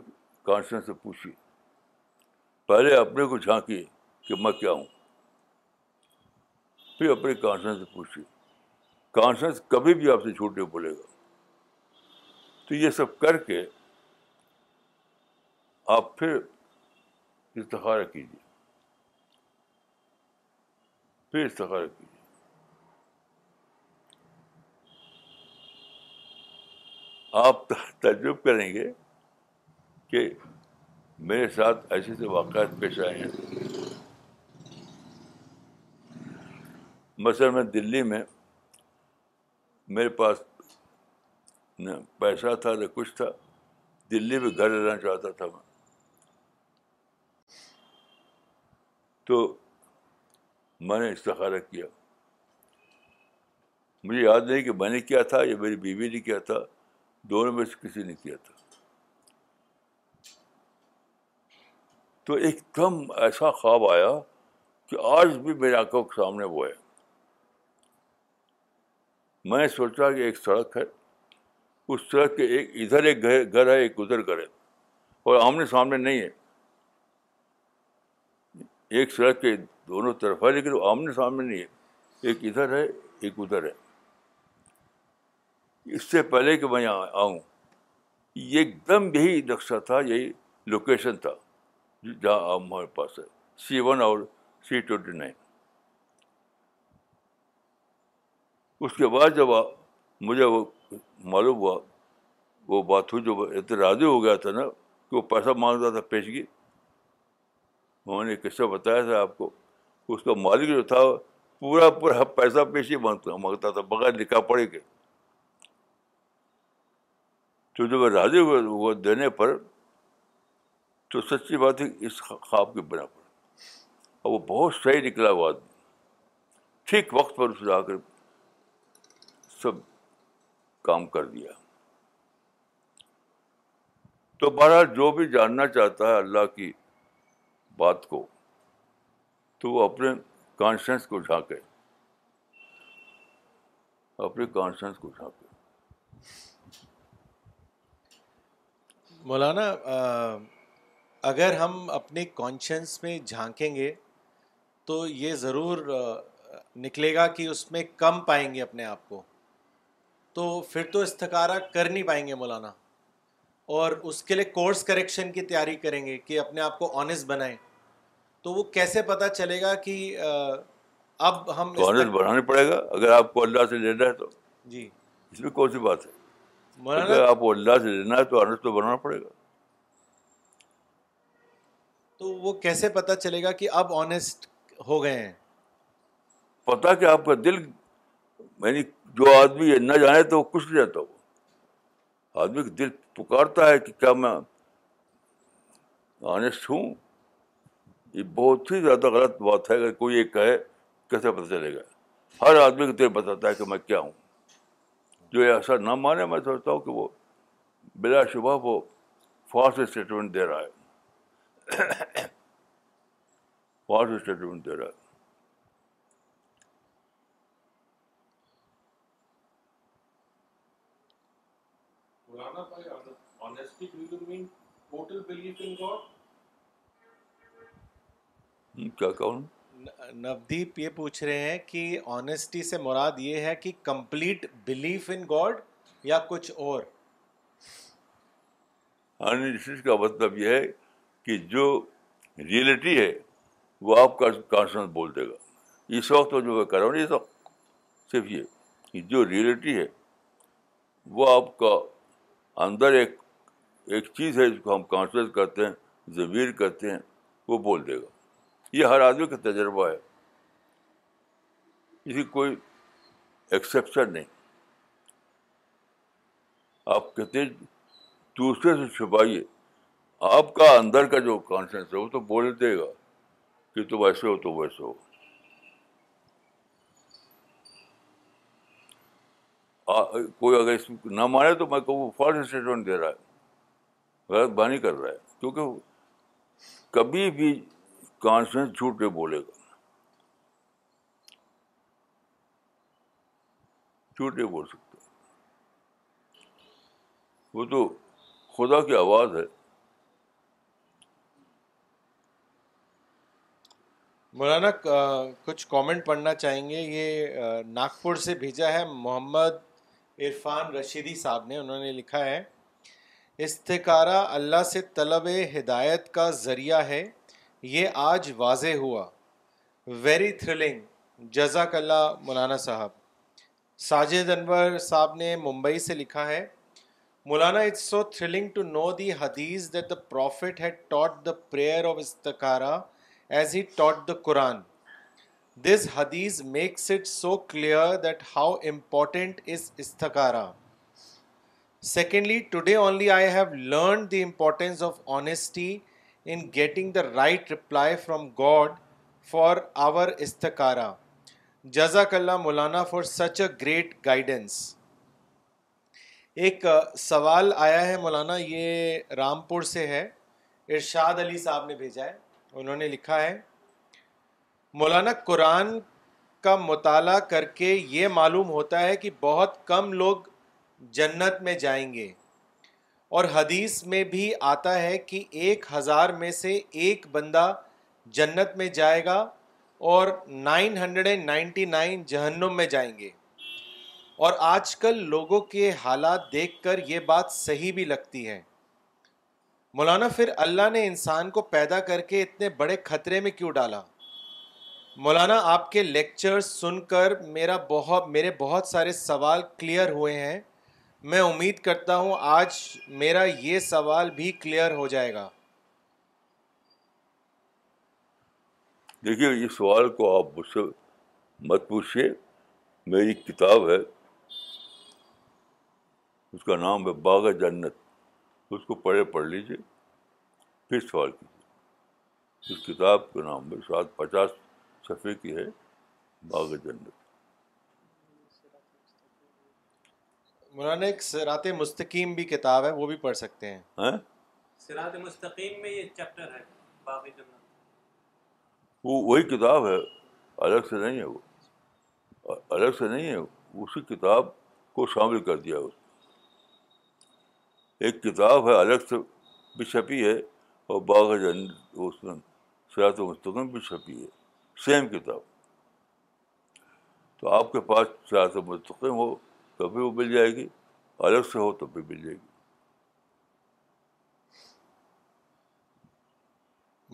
کانشنس سے پوچھیے پہلے اپنے کو جھانکیے کہ میں کیا ہوں پھر اپنے کانشنس سے پوچھیے کانشنس کبھی بھی آپ سے جھوٹ نہیں بولے گا تو یہ سب کر کے آپ پھر استخارہ کیجیے پھر استخارہ کیجیے آپ تجرب کریں گے کہ میرے ساتھ ایسے سے واقعات پیش آئے ہیں مثلاً میں دلی میں میرے پاس نہ پیسہ تھا نہ کچھ تھا دلی میں گھر لینا چاہتا تھا میں تو میں نے استخارہ کیا مجھے یاد نہیں کہ میں نے کیا تھا یا میری بیوی نے کیا تھا دونوں میں سے کسی نے کیا تھا تو ایک دم ایسا خواب آیا کہ آج بھی میرے آنکھوں کے سامنے وہ ہے میں سوچا کہ ایک سڑک ہے اس سڑک کے ایک ادھر ایک گھر گھر ہے ایک ادھر گھر ہے اور آمنے سامنے نہیں ہے ایک سڑک کے دونوں طرف ہے لیکن وہ آمنے سامنے نہیں ہے ایک ادھر ہے ایک ادھر ہے اس سے پہلے کہ میں یہاں آؤں ایک دم یہی نقشہ تھا یہی لوکیشن تھا جہاں ہمارے پاس ہے سی ون اور سی ٹوینٹی نائن اس کے بعد جب مجھے وہ معلوم ہوا وہ بات ہوئی جب اتنے راضی ہو گیا تھا نا کہ وہ پیسہ مانگتا تھا پیشگی میں نے قصہ بتایا تھا آپ کو اس کا مالک جو تھا پورا پورا پیسہ پیشی مانگتا مانگتا تھا بغیر لکھا پڑے کے تو جب وہ راضی ہوا دینے پر تو سچی بات ہے اس خواب کے بنا پر اور وہ بہت صحیح نکلا وہ آدمی ٹھیک وقت پر اس نے آ کر سب کام کر دیا تو بہرحال جو بھی جاننا چاہتا ہے اللہ کی بات کو تو وہ اپنے کانشنس کو جھانکے اپنے کانشنس کو جھانکے مولانا اگر ہم اپنے کانشنس میں جھانکیں گے تو یہ ضرور نکلے گا کہ اس میں کم پائیں گے اپنے آپ کو تو پھر تو استخارہ کر نہیں پائیں گے مولانا اور اس کے لیے کورس کریکشن کی تیاری کریں گے کہ اپنے آپ کو آنےسٹ بنائیں تو وہ کیسے پتا چلے گا کہ اب ہم آنےسٹ بنانا پڑے گا اگر آپ کو اللہ سے لینا ہے تو جی اس میں کون سی بات ہے اگر آپ کو اللہ سے لینا ہے تو آنےسٹ تو بنانا پڑے گا تو وہ کیسے پتا چلے گا کہ اب آنےسٹ ہو گئے ہیں پتا کہ آپ کا دل یعنی جو آدمی یہ نہ جانے تو وہ کچھ نہیں جاتا وہ آدمی کا دل پکارتا ہے کہ کیا میں آنےسٹ ہوں یہ بہت ہی زیادہ غلط بات ہے اگر کوئی یہ کہے کیسے پتہ چلے گا ہر آدمی کو دل بتاتا ہے کہ میں کیا ہوں جو ایسا نہ مانے میں سوچتا ہوں کہ وہ بلا شبہ وہ فاسٹ اسٹیٹمنٹ دے رہا ہے فاسٹ اسٹیٹمنٹ دے رہا ہے agnostic, mean total belief in God? کیا نویپ یہ پوچھ رہے ہیں کہ آنےسٹی سے مراد یہ ہے کہ کمپلیٹ بلیف ان گاڈ یا کچھ اور اس ہاں جی، کا مطلب یہ ہے کہ جو ریئلٹی ہے وہ آپ کا کانسڈنس بول دے گا اس وقت جو میں کر رہا ہوں اس وقت صرف یہ کہ جو ریئلٹی ہے وہ آپ کا اندر ایک ایک چیز ہے جس کو ہم کانشیس کہتے ہیں ضمیر کہتے ہیں وہ بول دے گا یہ ہر آدمی کا تجربہ ہے کی کوئی ایکسیپشن نہیں آپ کہتے دوسرے سے چھپائیے آپ کا اندر کا جو کانشنس ہے وہ تو بول دے گا کہ تم ایسے ہو تو ویسے ہو کوئی اگر اس نہ مانے تو میں کہوں فالس اسٹیٹمنٹ دے رہا ہے غلط بانی کر رہا ہے کیونکہ کبھی بھی جھوٹ نہیں بولے گا جھوٹ نہیں بول سکتا وہ تو خدا کی آواز ہے مولانا کچھ کامنٹ پڑھنا چاہیں گے یہ ناگپور سے بھیجا ہے محمد عرفان رشیدی صاحب نے انہوں نے لکھا ہے استقارہ اللہ سے طلب ہدایت کا ذریعہ ہے یہ آج واضح ہوا ویری تھرلنگ جزاک اللہ مولانا صاحب ساجد انور صاحب نے ممبئی سے لکھا ہے Maulana it's so thrilling to know the hadith that the prophet had taught the prayer of استقارہ as he taught the Quran this حدیث makes it so clear that how important is استقارہ secondly today only I have learn the importance of honesty in getting the right reply from God for our استکارا جزاک اللہ Maulana for such a great guidance ایک سوال آیا ہے مولانا یہ رام پور سے ہے ارشاد علی صاحب نے بھیجا ہے انہوں نے لکھا ہے مولانا قرآن کا مطالعہ کر کے یہ معلوم ہوتا ہے کہ بہت کم لوگ جنت میں جائیں گے اور حدیث میں بھی آتا ہے کہ ایک ہزار میں سے ایک بندہ جنت میں جائے گا اور nine hundred and ninety nine جہنم میں جائیں گے اور آج کل لوگوں کے حالات دیکھ کر یہ بات صحیح بھی لگتی ہے مولانا پھر اللہ نے انسان کو پیدا کر کے اتنے بڑے خطرے میں کیوں ڈالا مولانا آپ کے لیکچر سن کر میرا بہت میرے بہت سارے سوال کلیئر ہوئے ہیں میں امید کرتا ہوں آج میرا یہ سوال بھی کلیئر ہو جائے گا دیکھیے اس سوال کو آپ مجھ سے مت پوچھیے میری کتاب ہے اس کا نام ہے باغ جنت اس کو پڑھے پڑھ لیجیے پھر سوال کیجیے اس کتاب کا نام ہے ساتھ پچاس صفحے کی ہے باغ جنت مولانا ایک سرات مستقیم بھی کتاب ہے وہ بھی پڑھ سکتے ہیں ہاں؟ وہ وہی کتاب ہے الگ سے نہیں ہے وہ الگ سے نہیں ہے اسی کتاب کو شامل کر دیا اس ایک کتاب ہے الگ سے بھی چھپی ہے اور باغ اس میں سیاحت مستقم بھی چھپی ہے سیم کتاب تو آپ کے پاس سیاحت مستقم ہو تو بھی وہ مل جائے گی الگ سے ہو تو بھی مل جائے گی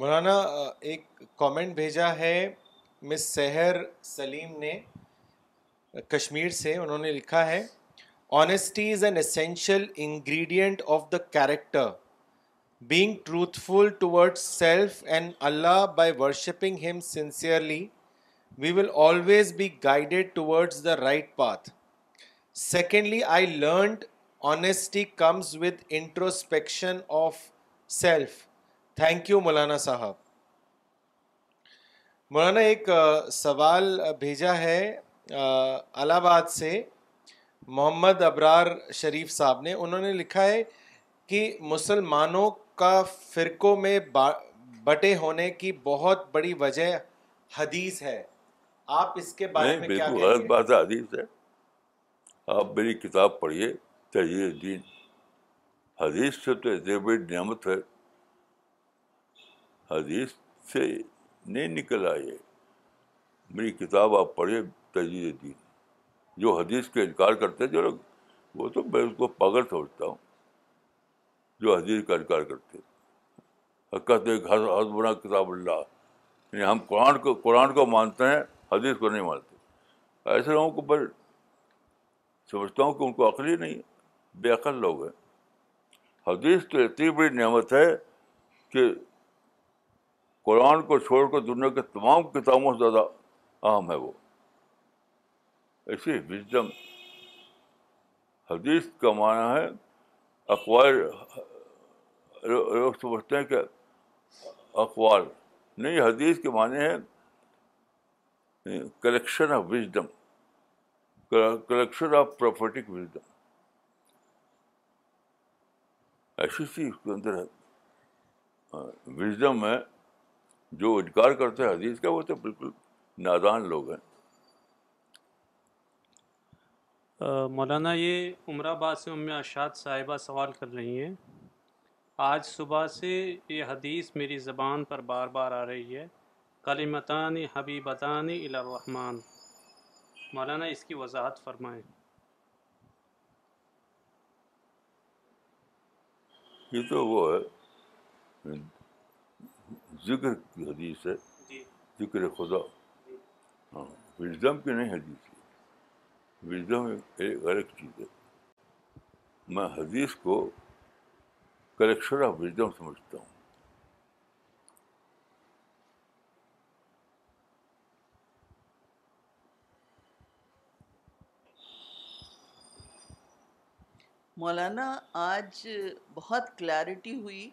مولانا ایک کامنٹ بھیجا ہے مس سحر سلیم نے کشمیر سے انہوں نے لکھا ہے honesty is an essential ingredient of the character being truthful toward self and Allah by worshipping him sincerely we will always be guided towards the right path secondly I learned honesty comes with introspection of self thank you Maulana sahab Maulana ایک سوال بھیجا ہے الہ آباد سے محمد ابرار شریف صاحب نے انہوں نے لکھا ہے کہ مسلمانوں کا فرقوں میں بٹے ہونے کی بہت بڑی وجہ حدیث ہے آپ اس کے بارے میں کیا بات ہے حدیث آپ میری کتاب پڑھیے تہذیب الدین حدیث سے تو بڑی نعمت ہے حدیث سے نہیں نکل آئے میری کتاب آپ پڑھیے تہذیب دین جو حدیث کا انکار کرتے جو لوگ وہ تو میں اس کو پاگل سمجھتا ہوں جو حدیث کا انکار کرتے حق ایک بنا کتاب اللہ یعنی ہم قرآن کو قرآن کو مانتے ہیں حدیث کو نہیں مانتے ایسے لوگوں کو پر سمجھتا ہوں کہ ان کو عقلی نہیں بے عقل لوگ ہیں حدیث تو اتنی بڑی نعمت ہے کہ قرآن کو چھوڑ کر دنیا کے تمام کتابوں سے زیادہ اہم ہے وہ ایسی وزڈم حدیث کا معنی ہے اقوال لوگ سمجھتے ہیں کہ اقوال نہیں حدیث کے معنی ہے collection of wisdom collection of wisdom ایسی اس اندر ہے وزڈم ہے جو انکار کرتے ہیں حدیث کا وہ تو بالکل نادان لوگ ہیں مولانا یہ آباد سے ام اشاد صاحبہ سوال کر رہی ہیں آج صبح سے یہ حدیث میری زبان پر بار بار آ رہی ہے کلیمتانی حبیبتانی الرحمٰن مولانا اس کی وضاحت فرمائے یہ تو وہ ہے ذکر کی حدیث ہے جی۔ ذکر خدا جی۔ ہاں وزڈم کی نہیں حدیث ہے وزڈم ایک الگ چیز ہے میں حدیث کو کلیکشن آف وزڈم سمجھتا ہوں مولانا آج بہت کلیرٹی ہوئی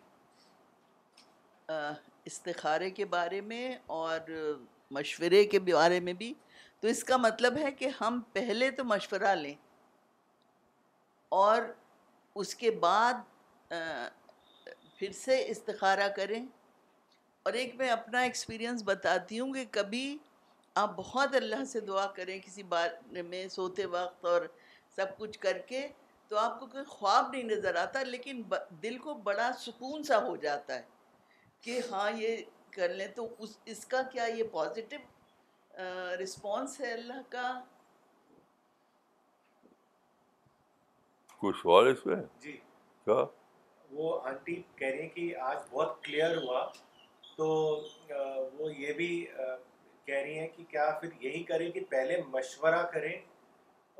استخارے کے بارے میں اور مشورے کے بارے میں بھی تو اس کا مطلب ہے کہ ہم پہلے تو مشورہ لیں اور اس کے بعد پھر سے استخارہ کریں اور ایک میں اپنا ایکسپیرینس بتاتی ہوں کہ کبھی آپ بہت اللہ سے دعا کریں کسی بارے میں سوتے وقت اور سب کچھ کر کے تو آپ کو کوئی خواب نہیں نظر آتا لیکن دل کو بڑا سکون سا ہو جاتا ہے کہ ہاں یہ کر لیں تو اس کا کیا یہ پازیٹیو رسپانس ہے اللہ کا اس میں جی۔ وہ آنٹی کہہ رہی کہ آج بہت کلیئر ہوا تو وہ یہ بھی کہہ رہی ہیں کہ کیا پھر یہی کریں کہ پہلے مشورہ کریں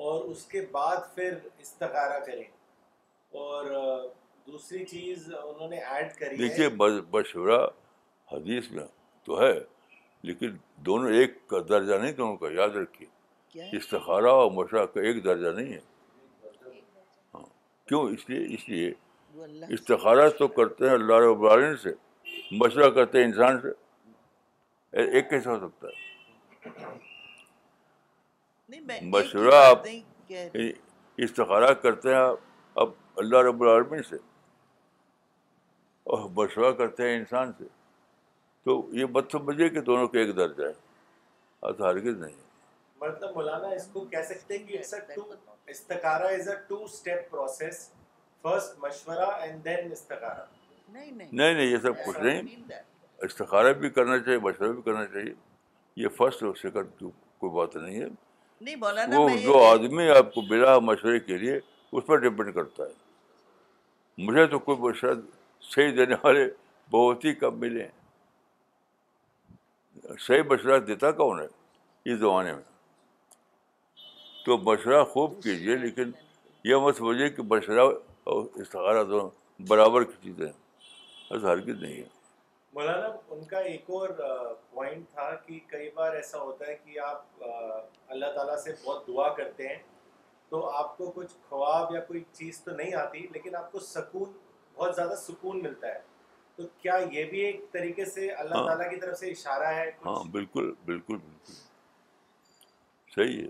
اور اس کے بعد پھر استخارہ کریں اور دوسری چیز انہوں نے ایڈ کری دیکھیے مشورہ حدیث میں تو ہے لیکن دونوں ایک کا درجہ نہیں دونوں کا یاد رکھیے استخارہ اور مشورہ کا ایک درجہ نہیں ہے ہاں کیوں اس لیے اس لیے استخارہ تو کرتے ہیں اللہ رب العالمین سے مشورہ کرتے ہیں انسان سے ایک کیسے ہو سکتا ہے مشورہ آپ استخارہ کرتے ہیں آپ اب اللہ رب العالمین سے اور مشورہ کرتے ہیں انسان سے تو یہ مت سمجھے کہ دونوں کے ایک درجہ ہے آج ہرگز نہیں مطلب مولانا اس کو کہہ سکتے ہیں کہ استخارا is a two step process first مشورہ اینڈ دین استخارا نہیں نہیں نہیں یہ سب کچھ نہیں استخارہ بھی کرنا چاہیے مشورہ بھی کرنا چاہیے یہ فرسٹ اور سیکنڈ کوئی بات نہیں ہے نہیں وہ جو آدمی آپ کو بلا مشورے کے لیے اس پر ڈپینڈ کرتا ہے مجھے تو کوئی مشورہ صحیح دینے والے بہت ہی کم ملے ہیں صحیح مشورہ دیتا کون ہے اس زمانے میں تو مشورہ خوب کیجیے لیکن یہ مت سمجھیے کہ مشورہ اور دونوں برابر کی چیزیں ایسا ہرگز نہیں ہے مولانا ان کا ایک اور پوائنٹ تھا کہ کئی بار ایسا ہوتا ہے کہ آپ اللہ تعالیٰ سے بہت دعا کرتے ہیں تو آپ کو کچھ خواب یا کوئی چیز تو نہیں آتی لیکن آپ کو سکون بہت زیادہ سکون ملتا ہے تو کیا یہ بھی ایک طریقے سے اللہ ہاں۔ تعالیٰ کی طرف سے اشارہ ہے ہاں بالکل بالکل صحیح ہے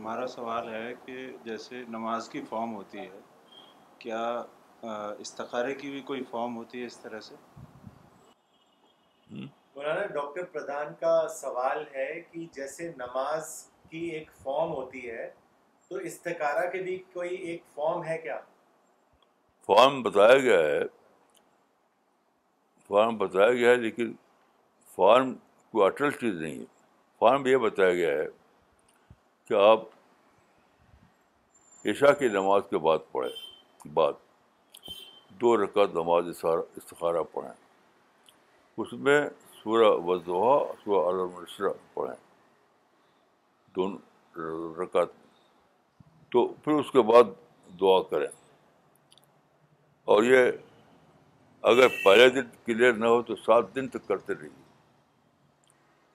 ہمارا سوال ہے کہ جیسے نماز کی فارم ہوتی ہے کیا استخارے کی بھی کوئی فارم ہوتی ہے اس طرح سے مولانا ڈاکٹر پردھان کا سوال ہے کہ جیسے نماز کی ایک فارم ہوتی ہے تو استخارہ کے بھی کوئی ایک فارم ہے کیا فارم بتایا گیا ہے فارم بتایا گیا ہے لیکن فارم کو اٹل چیز نہیں ہے فارم یہ بتایا گیا ہے کہ آپ عشاء کی نماز کے بعد پڑھیں بعد دو رکعت نماز استخارہ پڑھیں اس میں سورہ وضحا سورہ عالم پڑھیں دونوں رکعت تو پھر اس کے بعد دعا کریں اور یہ اگر پہلے دن کلیئر نہ ہو تو سات دن تک کرتے رہیے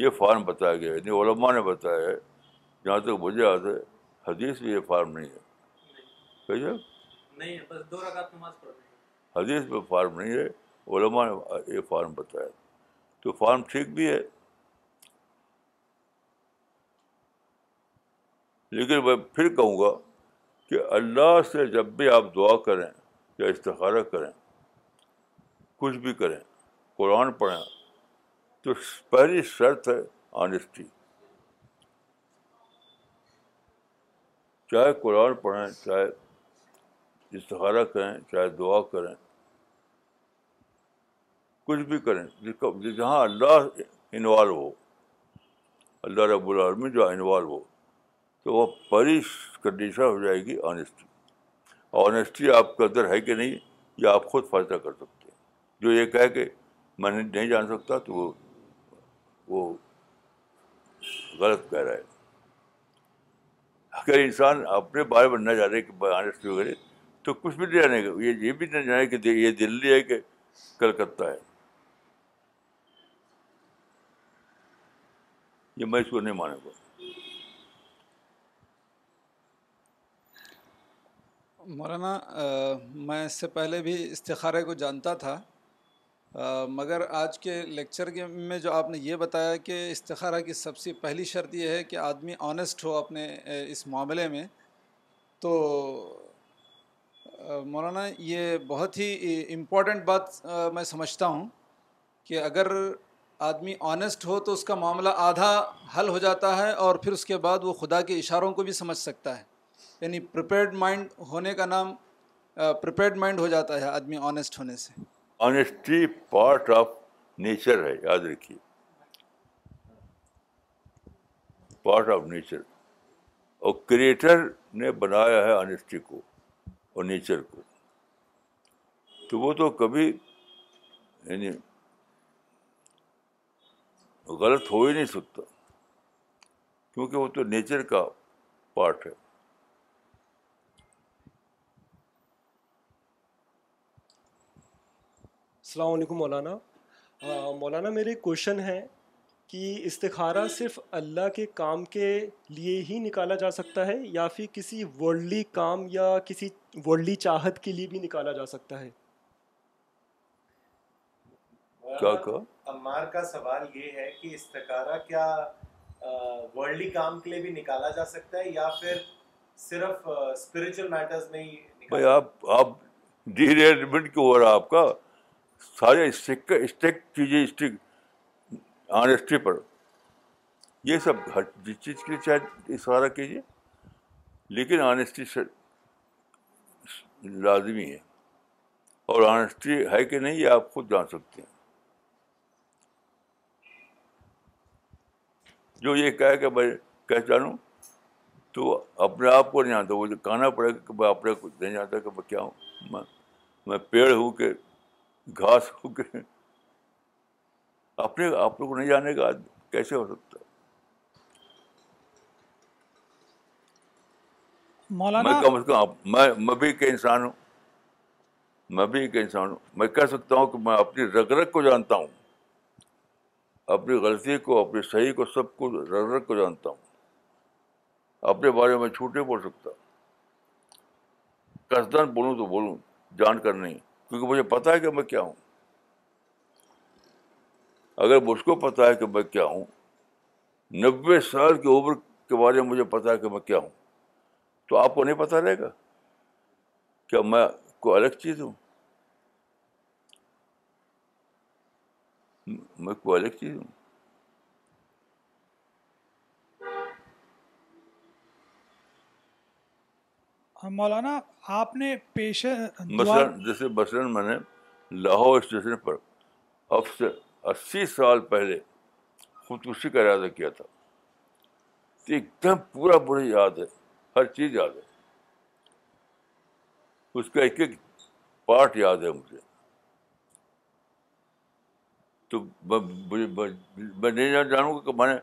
یہ فارم بتایا گیا ہے یعنی علماء نے بتایا ہے جہاں تک مجھے یاد ہے حدیث میں یہ فارم نہیں ہے کہ حدیث میں فارم نہیں ہے علماء نے یہ فارم بتایا تو فارم ٹھیک بھی ہے لیکن میں پھر کہوں گا کہ اللہ سے جب بھی آپ دعا کریں یا استخارہ کریں کچھ بھی کریں قرآن پڑھیں تو پہلی شرط ہے آنیسٹی چاہے قرآن پڑھیں چاہے استخارہ کریں چاہے دعا کریں کچھ بھی کریں جہاں اللہ انوالو ہو اللہ رب العالمین جو انوالو ہو تو وہ پریش کنڈیشن ہو جائے گی آنیسٹی آنیسٹی آپ کے اندر ہے کہ نہیں یہ آپ خود فائدہ کر سکتے ہیں جو یہ کہہ کے میں نہیں جان سکتا تو وہ غلط کہہ رہا ہے اگر انسان اپنے بارے میں نہ جانے وغیرہ تو کچھ بھی نہیں جانے گا یہ یہ بھی نہ جانے کہ یہ دلی ہے کہ کلکتہ ہے یہ میں اس کو نہیں مانوں گا مولانا میں اس سے پہلے بھی استخارے کو جانتا تھا مگر آج کے لیکچر کے میں جو آپ نے یہ بتایا کہ استخارہ کی سب سے پہلی شرط یہ ہے کہ آدمی آنیسٹ ہو اپنے اس معاملے میں تو مولانا یہ بہت ہی امپورٹنٹ بات میں سمجھتا ہوں کہ اگر آدمی آنیسٹ ہو تو اس کا معاملہ آدھا حل ہو جاتا ہے اور پھر اس کے بعد وہ خدا کے اشاروں کو بھی سمجھ سکتا ہے یعنی پریپیرڈ مائنڈ ہونے کا نام پریپیرڈ مائنڈ ہو جاتا ہے آدمی آنیسٹ ہونے سے آنےسٹی پارٹ آف نیچر ہے یاد رکھیے پارٹ آف نیچر اور کریٹر نے بنایا ہے آنےسٹی کو اور نیچر کو تو وہ تو کبھی یعنی غلط ہو ہی نہیں سکتا کیونکہ وہ تو نیچر کا پارٹ ہے السلام علیکم مولانا مولانا میرے کوشن ہے کہ استخارہ صرف اللہ کے کام کے لیے ہی نکالا جا سکتا ہے یا پھر کسی ورلڈلی کام یا کسی ورلڈلی چاہت کے لیے بھی نکالا جا سکتا ہے کیا کہا امار کا سوال یہ ہے کہ استخارہ کیا ورلڈلی کام کے لیے بھی نکالا جا سکتا ہے یا پھر صرف اسپریچل میٹرز میں ہی آپ آپ ڈی ریجمنٹ کیوں ہو رہا آپ کا سارے اسٹک اسٹک چیزیں آنےسٹی پر یہ سب جس چیز کے لیے چاہے اشارہ کیجیے لیکن آنےسٹی لازمی ہے اور آنےسٹی ہے کہ نہیں یہ آپ خود جان سکتے ہیں جو یہ کہ میں کہتا ہوں تو اپنے آپ کو نہیں جانتا وہ جو کہنا پڑے گا کہ میں اپنے کو نہیں جانتا کہ میں کیا ہوں میں پیڑ ہوں کہ گھاس ہو کے اپنے آپ لوگ نہیں جانے کا کیسے ہو سکتا میں کم از کم میں میں بھی ایک انسان ہوں میں بھی ایک انسان ہوں میں کہہ سکتا ہوں کہ میں اپنی رگ رگ کو جانتا ہوں اپنی غلطی کو اپنی صحیح کو سب کو رگ رگ کو جانتا ہوں اپنے بارے میں چھوٹے نہیں بول سکتا کسدن بولوں تو بولوں جان کر نہیں کیونکہ مجھے پتا ہے کہ میں کیا ہوں اگر مجھ کو پتا ہے کہ میں کیا ہوں نبے سال کی عمر کے بارے میں مجھے پتا ہے کہ میں کیا ہوں تو آپ کو نہیں پتا رہے گا کیا میں کوئی الگ چیز ہوں میں کوئی الگ چیز ہوں مولانا آپ نے پیشہ مثلاً جیسے مثلاً میں نے لاہور اسٹیشن پر اب سے اسی سال پہلے خودکشی کا ارادہ کیا تھا ایک دم پورا برا یاد ہے ہر چیز یاد ہے اس کا ایک ایک پارٹ یاد ہے مجھے تو میں نہیں جانوں گا کہ میں نے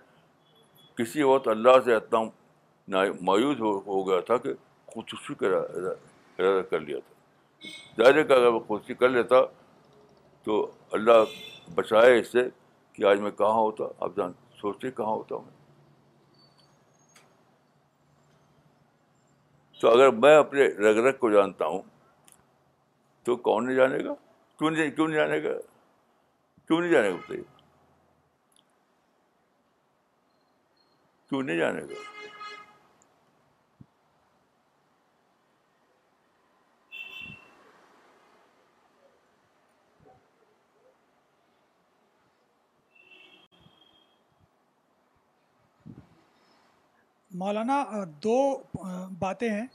کسی وقت اللہ سے اتنا مایوس ہو گیا تھا کہ خودکشی کا ارادہ کر لیا تھا ظاہر کا اگر میں خودکشی کر لیتا تو اللہ بچائے اس سے کہ آج میں کہاں ہوتا آپ جان سوچتے کہاں ہوتا ہوں تو اگر میں اپنے رگ رگ کو جانتا ہوں تو کون نہیں جانے گا کیوں نہیں کیوں نہیں جانے گا کیوں نہیں جانے گا کیوں نہیں جانے گا مولانا دو باتیں ہیں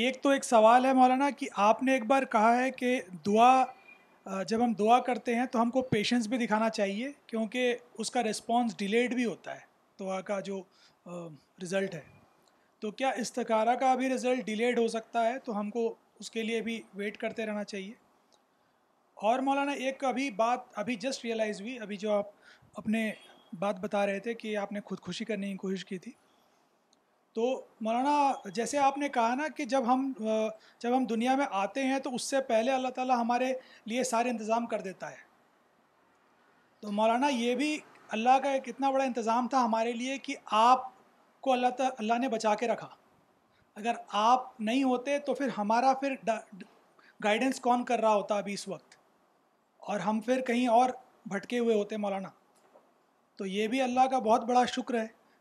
ایک تو ایک سوال ہے مولانا کہ آپ نے ایک بار کہا ہے کہ دعا جب ہم دعا کرتے ہیں تو ہم کو پیشنس بھی دکھانا چاہیے کیونکہ اس کا ریسپانس ڈیلیڈ بھی ہوتا ہے دعا کا جو رزلٹ ہے تو کیا استقارہ کا بھی رزلٹ ڈیلیڈ ہو سکتا ہے تو ہم کو اس کے لیے بھی ویٹ کرتے رہنا چاہیے اور مولانا ایک ابھی بات ابھی جسٹ ریئلائز ہوئی ابھی جو آپ اپنے بات بتا رہے تھے کہ آپ نے خودکشی کرنے کی کوشش کی تھی تو مولانا جیسے آپ نے کہا نا کہ جب ہم جب ہم دنیا میں آتے ہیں تو اس سے پہلے اللہ تعالیٰ ہمارے لیے سارے انتظام کر دیتا ہے تو مولانا یہ بھی اللہ کا ایک اتنا بڑا انتظام تھا ہمارے لیے کہ آپ کو اللہ تعالیٰ اللہ نے بچا کے رکھا اگر آپ نہیں ہوتے تو پھر ہمارا پھر گائیڈنس کون کر رہا ہوتا ابھی اس وقت اور ہم پھر کہیں اور بھٹکے ہوئے ہوتے مولانا تو یہ بھی اللہ کا بہت بڑا شکر ہے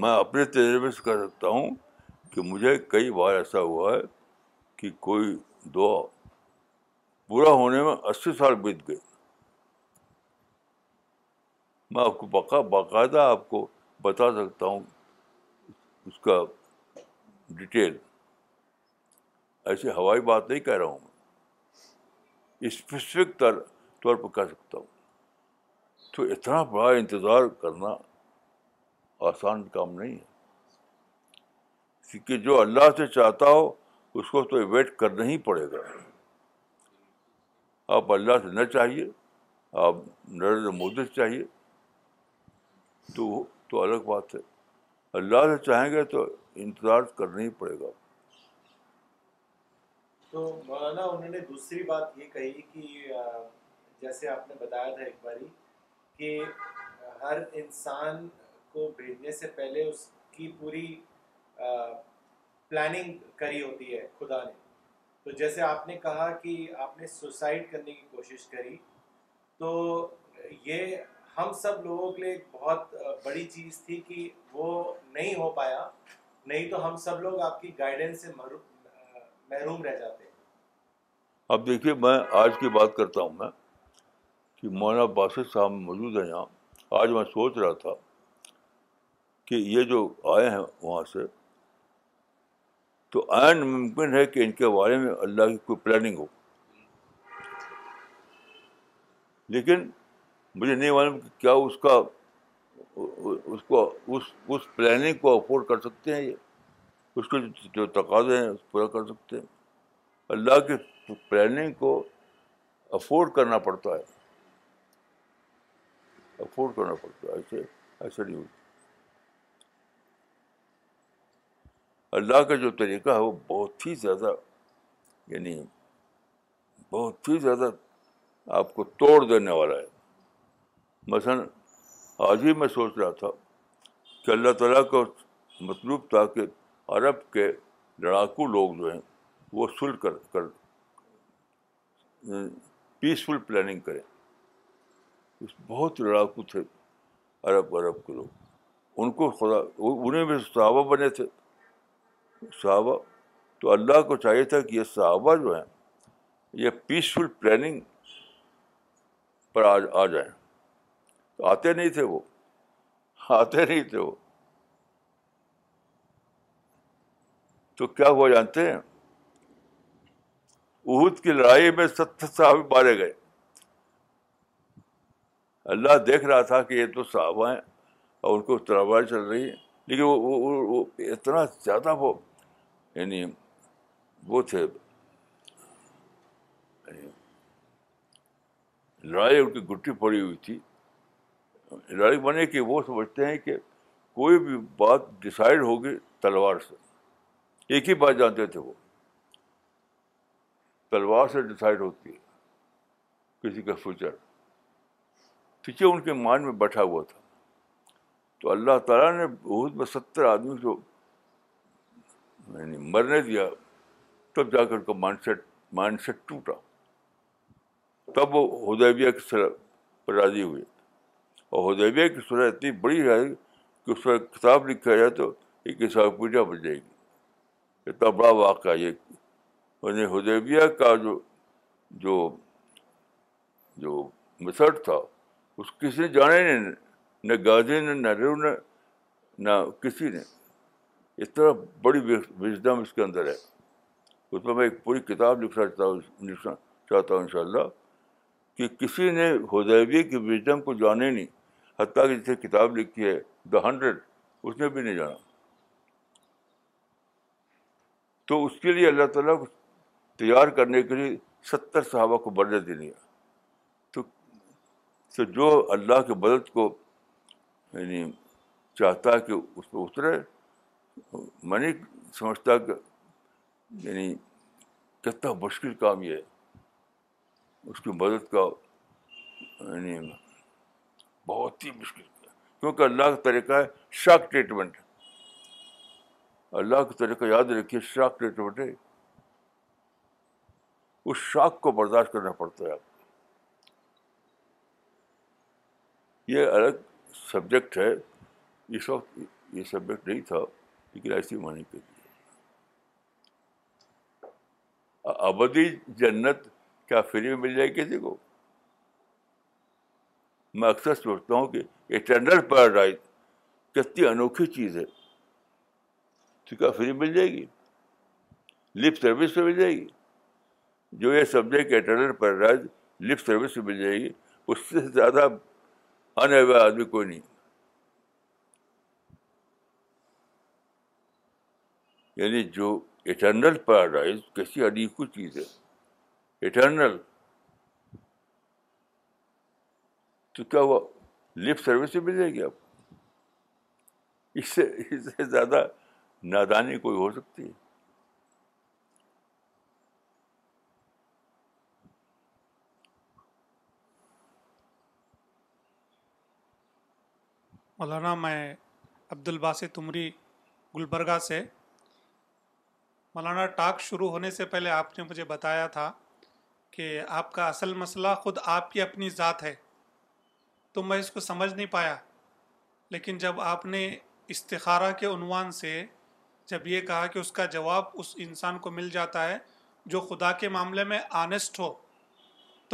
میں اپنے تجربے سے کہہ سکتا ہوں کہ مجھے کئی بار ایسا ہوا ہے کہ کوئی دعا پورا ہونے میں اسی سال بیت گئے میں آپ کو باقاعدہ آپ کو بتا سکتا ہوں اس کا ڈیٹیل ایسی ہوائی بات نہیں کہہ رہا ہوں میں اسپیسیفک طور پر کہہ سکتا ہوں تو اتنا بڑا انتظار کرنا آسان کام نہیں ہے کیونکہ جو اللہ سے چاہتا ہو اس کو تو ویٹ کرنا ہی پڑے گا آپ اللہ سے نہ چاہیے آپ نرد مودی سے چاہیے تو تو الگ بات ہے اللہ سے چاہیں گے تو انتظار کرنا ہی پڑے گا تو مولانا انہوں نے دوسری بات یہ کہی کہ جیسے آپ نے بتایا تھا ایک باری کہ ہر انسان کو بھیجنے سے پہلے اس کی پوری پلاننگ کری ہوتی ہے خدا نے تو جیسے آپ نے کہا کہ آپ نے سوسائڈ کرنے کی کوشش کری تو یہ ہم سب لوگوں کے لیے بہت بڑی چیز تھی کہ وہ نہیں ہو پایا نہیں تو ہم سب لوگ آپ کی گائیڈنس سے محروم رہ جاتے اب دیکھیے میں آج کی بات کرتا ہوں میں کہ مولانا باسط صاحب موجود ہیں یہاں آج میں سوچ رہا تھا کہ یہ جو آئے ہیں وہاں سے تو آئین ممکن ہے کہ ان کے بارے میں اللہ کی کوئی پلاننگ ہو لیکن مجھے نہیں معلوم کہ کیا اس کا اس کو اس اس پلاننگ کو افورڈ کر سکتے ہیں یہ اس کے جو تقاضے ہیں اس کو پورا کر سکتے ہیں اللہ کی پلاننگ کو افورڈ کرنا پڑتا ہے افورڈ کرنا پڑتا ہے ایسے ایسا نہیں ہوتا اللہ کا جو طریقہ ہے وہ بہت ہی زیادہ یعنی بہت ہی زیادہ آپ کو توڑ دینے والا ہے مثلاً آج ہی میں سوچ رہا تھا کہ اللہ تعالیٰ کو مطلوب تھا کہ عرب کے لڑاکو لوگ جو ہیں وہ سل کر کر پیسفل پلاننگ اس بہت لڑاکو تھے عرب عرب کے لوگ ان کو خدا انہیں بھی صحابہ بنے تھے صحابہ تو اللہ کو چاہیے تھا کہ یہ صحابہ جو ہیں یہ پیسفل پلاننگ پر آ جائیں تو آتے نہیں تھے وہ آتے نہیں تھے وہ تو کیا ہوا جانتے ہیں اہد کی لڑائی میں ستر صاحب مارے گئے اللہ دیکھ رہا تھا کہ یہ تو صحابہ ہیں اور ان کو اتر چل رہی ہے لیکن وہ اتنا زیادہ وہ یعنی وہ تھے یعنی لڑائی ان کی گٹی پڑی ہوئی تھی لڑائی بنے کہ وہ سمجھتے ہیں کہ کوئی بھی بات ڈسائڈ ہوگی تلوار سے ایک ہی بات جانتے تھے وہ تلوار سے ڈسائڈ ہوتی ہے کسی کا فیوچر پیچھے ان کے مائنڈ میں بیٹھا ہوا تھا تو اللہ تعالیٰ نے بہت میں ستر آدمی کو میں نے مرنے دیا تب جا کر مائنڈ سیٹ مائنڈ سیٹ ٹوٹا تب وہ ہدیبیہ کی پر راضی ہوئے اور ہدیبیہ کی سرح اتنی بڑی ہے کہ اس پر کتاب لکھا جائے تو ایک حساب پوجا بن جائے گی اتنا بڑا واقعہ یہ یعنی ہدیبیہ کا جو جو جو مسٹ تھا اس کسی نے جانے نہیں نہ گادی نے نہ رو نے نہ کسی نے اس طرح بڑی وزڈم اس کے اندر ہے اس پر میں ایک پوری کتاب لکھنا لکھنا چاہتا ہوں ان شاء اللہ کہ کسی نے حدیبی کی وزڈم کو جانے نہیں حتیٰ کہ جسے کتاب لکھی ہے دا ہنڈریڈ اس نے بھی نہیں جانا تو اس کے لیے اللہ تعالیٰ کو تیار کرنے کے لیے ستر صحابہ کو برن دینی ہے تو جو اللہ کے مدد کو یعنی چاہتا ہے کہ اس پہ اترے میں نہیں سمجھتا کہ یعنی کتنا مشکل کام یہ ہے اس کی مدد کا یعنی بہت ہی مشکل کیونکہ اللہ کا طریقہ ہے شاک ٹریٹمنٹ اللہ کا طریقہ یاد رکھیے شاک ٹریٹمنٹ ہے اس شاک کو برداشت کرنا پڑتا ہے آپ کو یہ الگ سبجیکٹ ہے اس وقت یہ سبجیکٹ نہیں تھا ایسی ابدی جنت کیا فری میں مل جائے کسی کو میں اکثر سوچتا ہوں کہ پیراڈائز کتنی انوکھی چیز ہے تو کیا فری مل جائے گی لپ سروس میں مل جائے گی جو یہ سمجھے کہ اٹرنل پیراڈائز لپ سروس میں مل جائے گی اس سے زیادہ آدمی کوئی نہیں یعنی جو اٹرنل پیراڈائز کیسی کو چیز ہے اٹرنل تو کیا ہوا لفٹ سروس سے مل جائے گی آپ اس سے اس سے زیادہ نادانی کوئی ہو سکتی ہے مولانا میں عبد الباسط عمری گلبرگہ سے مولانا ٹاک شروع ہونے سے پہلے آپ نے مجھے بتایا تھا کہ آپ کا اصل مسئلہ خود آپ کی اپنی ذات ہے تو میں اس کو سمجھ نہیں پایا لیکن جب آپ نے استخارہ کے عنوان سے جب یہ کہا کہ اس کا جواب اس انسان کو مل جاتا ہے جو خدا کے معاملے میں آنیسٹ ہو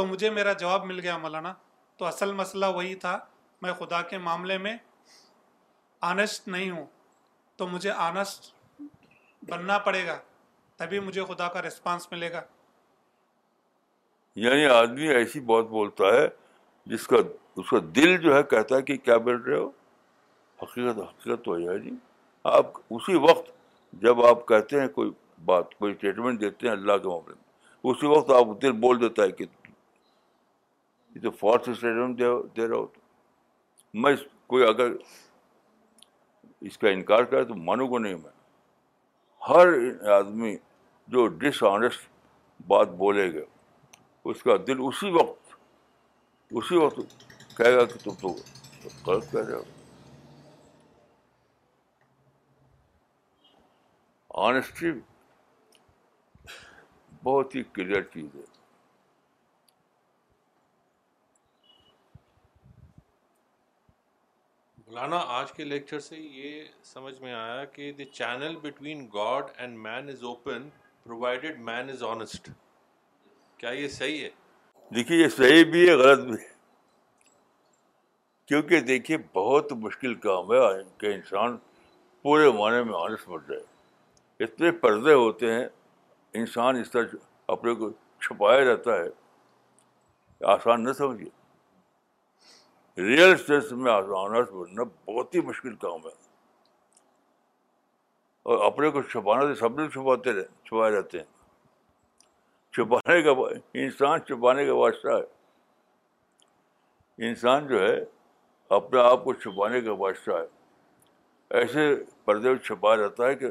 تو مجھے میرا جواب مل گیا مولانا تو اصل مسئلہ وہی تھا میں خدا کے معاملے میں آنیسٹ نہیں ہوں تو مجھے آنیسٹ بننا پڑے گا تبھی مجھے خدا کا ریسپانس ملے گا یعنی آدمی ایسی بہت بولتا ہے جس کا اس کا دل جو ہے کہتا ہے کہ کیا بول رہے ہو حقیقت حقیقت تو ہے جی آپ اسی وقت جب آپ کہتے ہیں کوئی بات کوئی اسٹیٹمنٹ دیتے ہیں اللہ کے معاملے میں اسی وقت آپ دل بول دیتا ہے کہ یہ تو فالس اسٹیٹمنٹ دے رہا ہو میں اس کوئی اگر اس کا انکار کرے تو مانوں گا نہیں میں ہر آدمی جو ڈس آنیسٹ بات بولے گا اس کا دل اسی وقت اسی وقت کہے گا کہ تم تو غلط کہہ رہے ہو آنیسٹی بہت ہی کلیئر چیز ہے مولانا آج کے لیکچر سے یہ سمجھ میں آیا کہ the channel between God and man is open provided man is honest کیا یہ صحیح ہے دیکھیے یہ صحیح بھی ہے غلط بھی ہے کیونکہ دیکھیے بہت مشکل کام ہے کہ انسان پورے معنی میں آنےسٹ بن جائے اتنے پردے ہوتے ہیں انسان اس طرح اپنے کو چھپائے رہتا ہے آسان نہ سمجھیے ریئل اسٹیٹ میں آنےسٹ بننا بہت ہی مشکل کام ہے اور اپنے کو چھپانا تو سب لوگ چھپاتے رہ چھپائے رہتے ہیں چھپانے کا انسان چھپانے کا بادشاہ ہے انسان جو ہے اپنے آپ کو چھپانے کا بادشاہ ہے ایسے پردے میں چھپا رہتا ہے کہ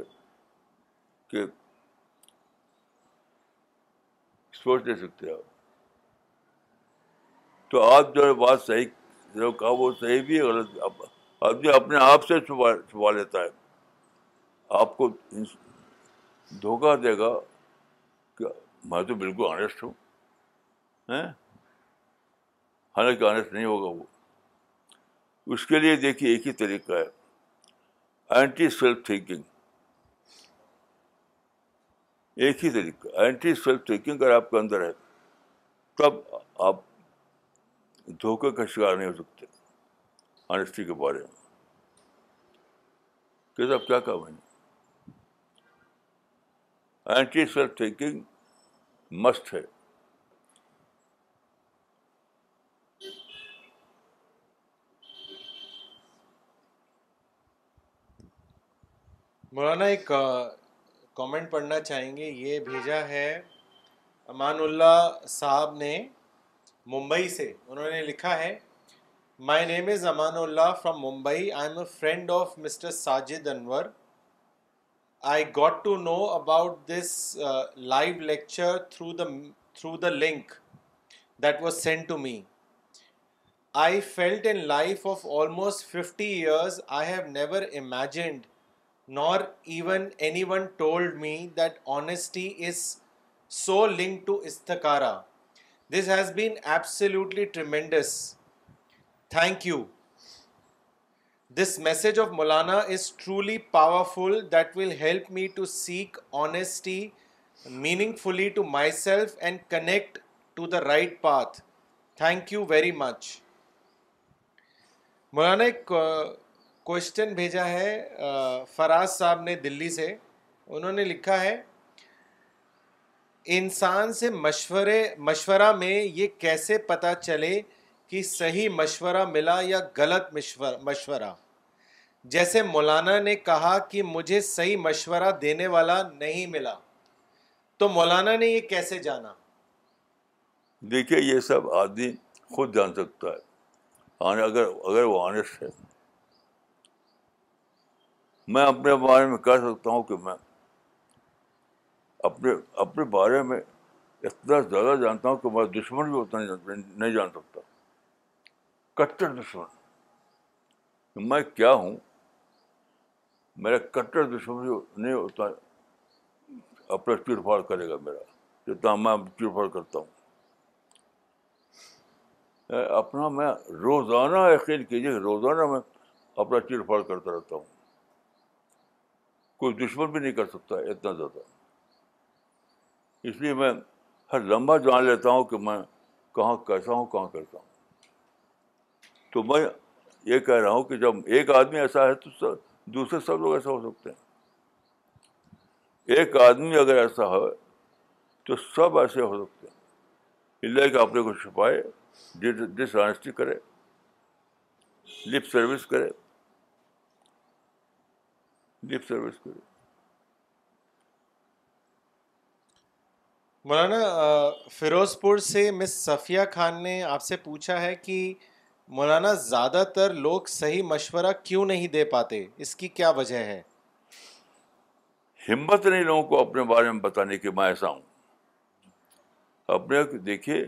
سوچ نہیں سکتے آپ تو آپ جو ہے بات صحیح جو کہا وہ صحیح بھی ہے آپ جو اپنے آپ سے چھپا چھپا لیتا ہے آپ کو دھوکہ دے گا کہ میں تو بالکل آنےسٹ ہوں ہاں؟ حالانکہ آنےسٹ نہیں ہوگا وہ اس کے لیے دیکھیے ایک ہی طریقہ ہے اینٹی سیلف تھینکنگ ایک ہی طریقہ اینٹی سیلف تھینکنگ اگر آپ کے اندر ہے تب آپ دھوکے کا شکار نہیں ہو سکتے آنےسٹی کے بارے میں کہ آپ کیا کہا میں نے اینٹی سیلف تھنکنگ مسٹ ہے مولانا ایک کامنٹ پڑھنا چاہیں گے یہ بھیجا ہے امان اللہ صاحب نے ممبئی سے انہوں نے لکھا ہے my name is Amanullah from Mumbai I am a friend of mister Sajid Anwar I got to know about this uh, live lecture through the link that was sent to me. I felt in life of almost 50 years, I have never imagined nor even anyone told me that honesty is so linked to Istikara. This has been absolutely tremendous. Thank you. This message of Maulana is truly powerful that will help me to seek honesty meaningfully to myself and connect to the right path thank you very much Maulana ایک question بھیجا ہے فراز صاحب نے دلی سے انہوں نے لکھا ہے انسان سے مشورے مشورہ میں یہ کیسے پتہ چلے صحیح مشورہ ملا یا غلط مشورہ جیسے مولانا نے کہا کہ مجھے صحیح مشورہ دینے والا نہیں ملا تو مولانا نے یہ کیسے جانا دیکھیے یہ سب آدمی خود جان سکتا ہے اگر اگر وہ ہے میں اپنے بارے میں کہہ سکتا ہوں کہ میں اپنے اپنے بارے میں اتنا زیادہ جانتا ہوں کہ میں دشمن بھی اتنا نہیں جان نہیں جان سکتا کٹر دشمن میں کیا ہوں میرا کٹر دشمن نہیں ہوتا اپنا چڑ پھاڑ کرے گا میرا جتنا میں چیڑ پھاڑ کرتا ہوں اپنا میں روزانہ یقین کیجیے روزانہ میں اپنا چیڑ پھاڑ کرتا رہتا ہوں کوئی دشمن بھی نہیں کر سکتا اتنا زیادہ اس لیے میں ہر لمبا جان لیتا ہوں کہ میں کہاں کیسا ہوں کہاں کرتا ہوں تو میں یہ کہہ رہا ہوں کہ جب ایک آدمی ایسا ہے تو دوسرے سب لوگ ایسا ہو سکتے ہیں ایک آدمی اگر ایسا ہو تو سب ایسے ہو سکتے ہیں اللہ کہ اپنے کو چھپائے ڈس کرے لپ سروس کرے لپ سروس کرے مولانا فیروز پور سے مس صفیہ خان نے آپ سے پوچھا ہے کہ مولانا زیادہ تر لوگ صحیح مشورہ کیوں نہیں دے پاتے اس کی کیا وجہ ہے ہمت نہیں لوگوں کو اپنے بارے میں بتانے کی میں ایسا ہوں اپنے دیکھیے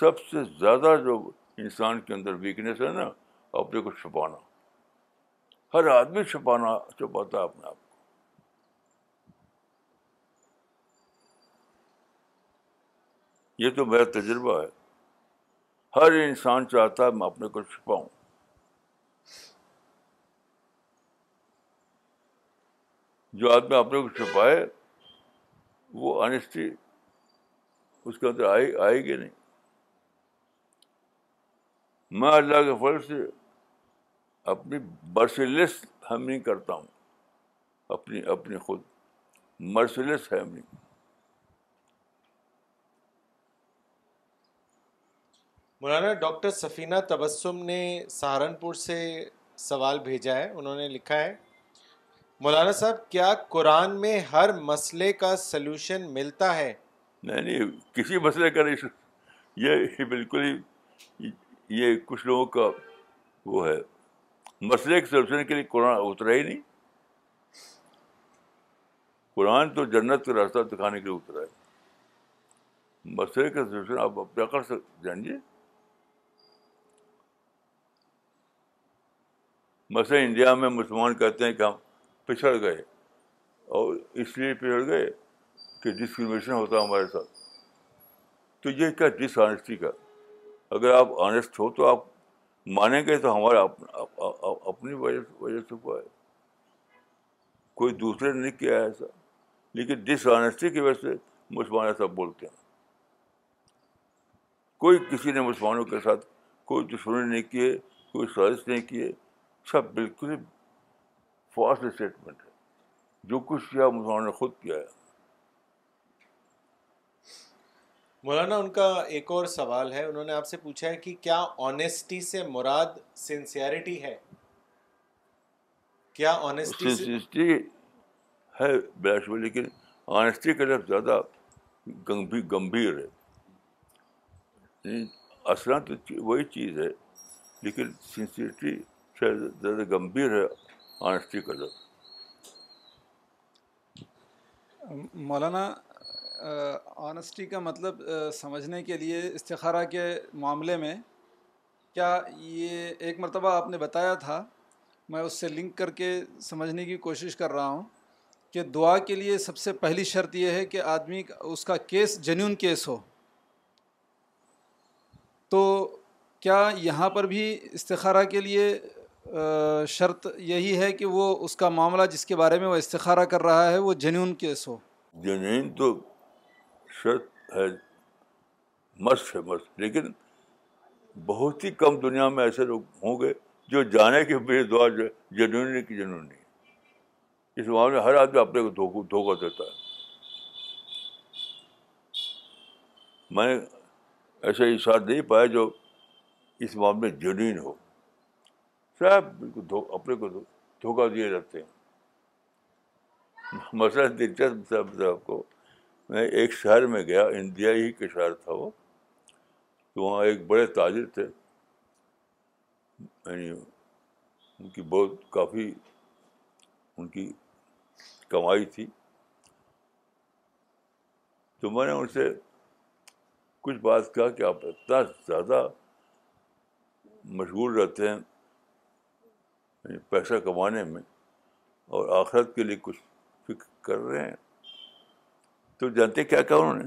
سب سے زیادہ جو انسان کے اندر ویکنیس ہے نا اپنے کو چھپانا ہر آدمی چھپانا چھپاتا ہے اپنے آپ کو یہ تو میرا تجربہ ہے ہر انسان چاہتا ہے میں اپنے کو چھپاؤں جو آدمی اپنے کو چھپائے وہ آنےسٹی اس کے اندر آئے آئے گی نہیں میں اللہ کے فرض سے اپنی مرسیلس ہیمنگ کرتا ہوں اپنی اپنی خود مرسیلس ہیمنگ مولانا ڈاکٹر سفینہ تبسم نے سہارنپور سے سوال بھیجا ہے انہوں نے لکھا ہے مولانا صاحب کیا قرآن میں ہر مسئلے کا سلوشن ملتا ہے نہیں نہیں کسی مسئلے کا نہیں یہ بالکل ہی یہ کچھ لوگوں کا وہ ہے مسئلے کے سلوشن کے لیے قرآن اترا ہی نہیں قرآن تو جنت کا راستہ دکھانے کے لیے اترا ہے مسئلے کا سلوشن آپ کیا کر سکتے جانیے مثلاً انڈیا میں مسلمان کہتے ہیں کہ ہم پچھڑ گئے اور اس لیے پچھڑ گئے کہ ڈسکریمنیشن ہوتا ہمارے ساتھ تو یہ کیا ڈس آنےسٹی کا اگر آپ آنےسٹ ہو تو آپ مانیں گے تو ہمارا اپنی وجہ وجہ ہوا ہے کوئی دوسرے نے نہیں کیا ہے ایسا لیکن ڈس آنےسٹی کی وجہ سے مسلمان ایسا بولتے ہیں کوئی کسی نے مسلمانوں کے ساتھ کوئی دشمنی نہیں کیے کوئی سازش نہیں کیے اچھا بالکل ہی فاسٹ اسٹیٹمنٹ ہے جو کچھ کیا نے خود کیا ہے مولانا ان کا ایک اور سوال ہے انہوں نے آپ سے پوچھا ہے کہ کیا آنےسٹی سے مراد سنسیئرٹی ہے کیا سنسیئرٹی ہے لیکن آنےسٹی کے لفظ زیادہ گمبھیر ہے اصلا تو وہی چیز ہے لیکن سنسیئرٹی شاید زیادہ گمبھیر ہے آنےسٹی کا لفظ مولانا آنےسٹی کا مطلب سمجھنے کے لیے استخارہ کے معاملے میں کیا یہ ایک مرتبہ آپ نے بتایا تھا میں اس سے لنک کر کے سمجھنے کی کوشش کر رہا ہوں کہ دعا کے لیے سب سے پہلی شرط یہ ہے کہ آدمی اس کا کیس جنیون کیس ہو تو کیا یہاں پر بھی استخارہ کے لیے شرط یہی ہے کہ وہ اس کا معاملہ جس کے بارے میں وہ استخارہ کر رہا ہے وہ جنون کیس ہو جنین تو شرط ہے مست ہے مست لیکن بہت ہی کم دنیا میں ایسے لوگ ہوں گے جو جانے کے بے دعا جو ہے جنونی کی جنون نہیں اس معاملے ہر آدمی اپنے کو دھوکہ دیتا ہے میں ایسا اشار نہیں پایا جو اس معاملے جنین ہو سب بالکل اپنے کو دھوکہ دیے رہتے ہیں مسئلہ دلچسپ صاحب صاحب کو میں ایک شہر میں گیا انڈیا ہی کے شہر تھا وہ تو وہاں ایک بڑے تاجر تھے یعنی ان کی بہت کافی ان کی کمائی تھی تو میں نے ان سے کچھ بات کہا کہ آپ اتنا زیادہ مشغول رہتے ہیں یعنی پیسہ کمانے میں اور آخرت کے لیے کچھ فکر کر رہے ہیں تو جانتے کیا انہوں نے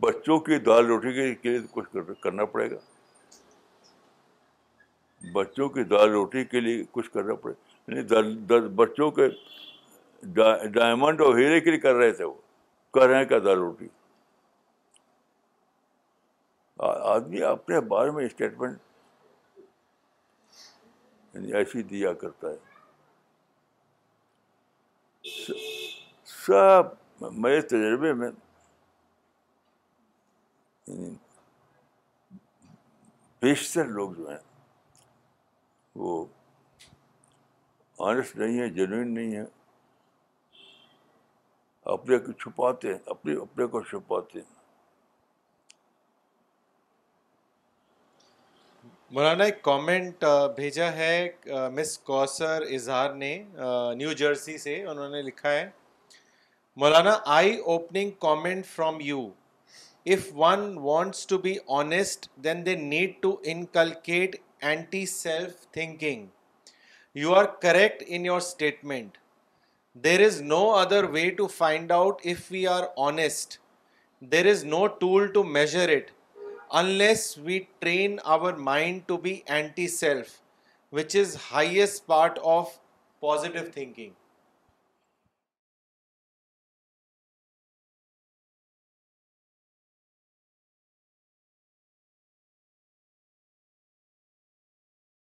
بچوں کی دال روٹی کے لیے کچھ کرنا پڑے گا بچوں کی دال روٹی کے لیے کچھ کرنا پڑے گا یعنی بچوں کے ڈائمنڈ اور ہیرے کے لیے کر رہے تھے وہ کر رہے ہیں کیا دال روٹی آدمی اپنے بارے میں اسٹیٹمنٹ یعنی ایسی دیا کرتا ہے سب میرے تجربے میں یعنی بیشتر لوگ جو ہیں وہ آنےسٹ نہیں ہیں جنوئن نہیں ہیں اپنے کو چھپاتے ہیں اپنے اپنے کو چھپاتے ہیں مولانا ایک کامنٹ بھیجا ہے مس کوسر اظہار نے نیو جرسی سے انہوں نے لکھا ہے Maulana I opening comment from you if one wants to be honest then they need to inculcate anti self thinking you are correct in your statement there is no other way to find out if we are honest there is no tool to measure it unless we train our mind to be anti-self, which is highest part of positive thinking.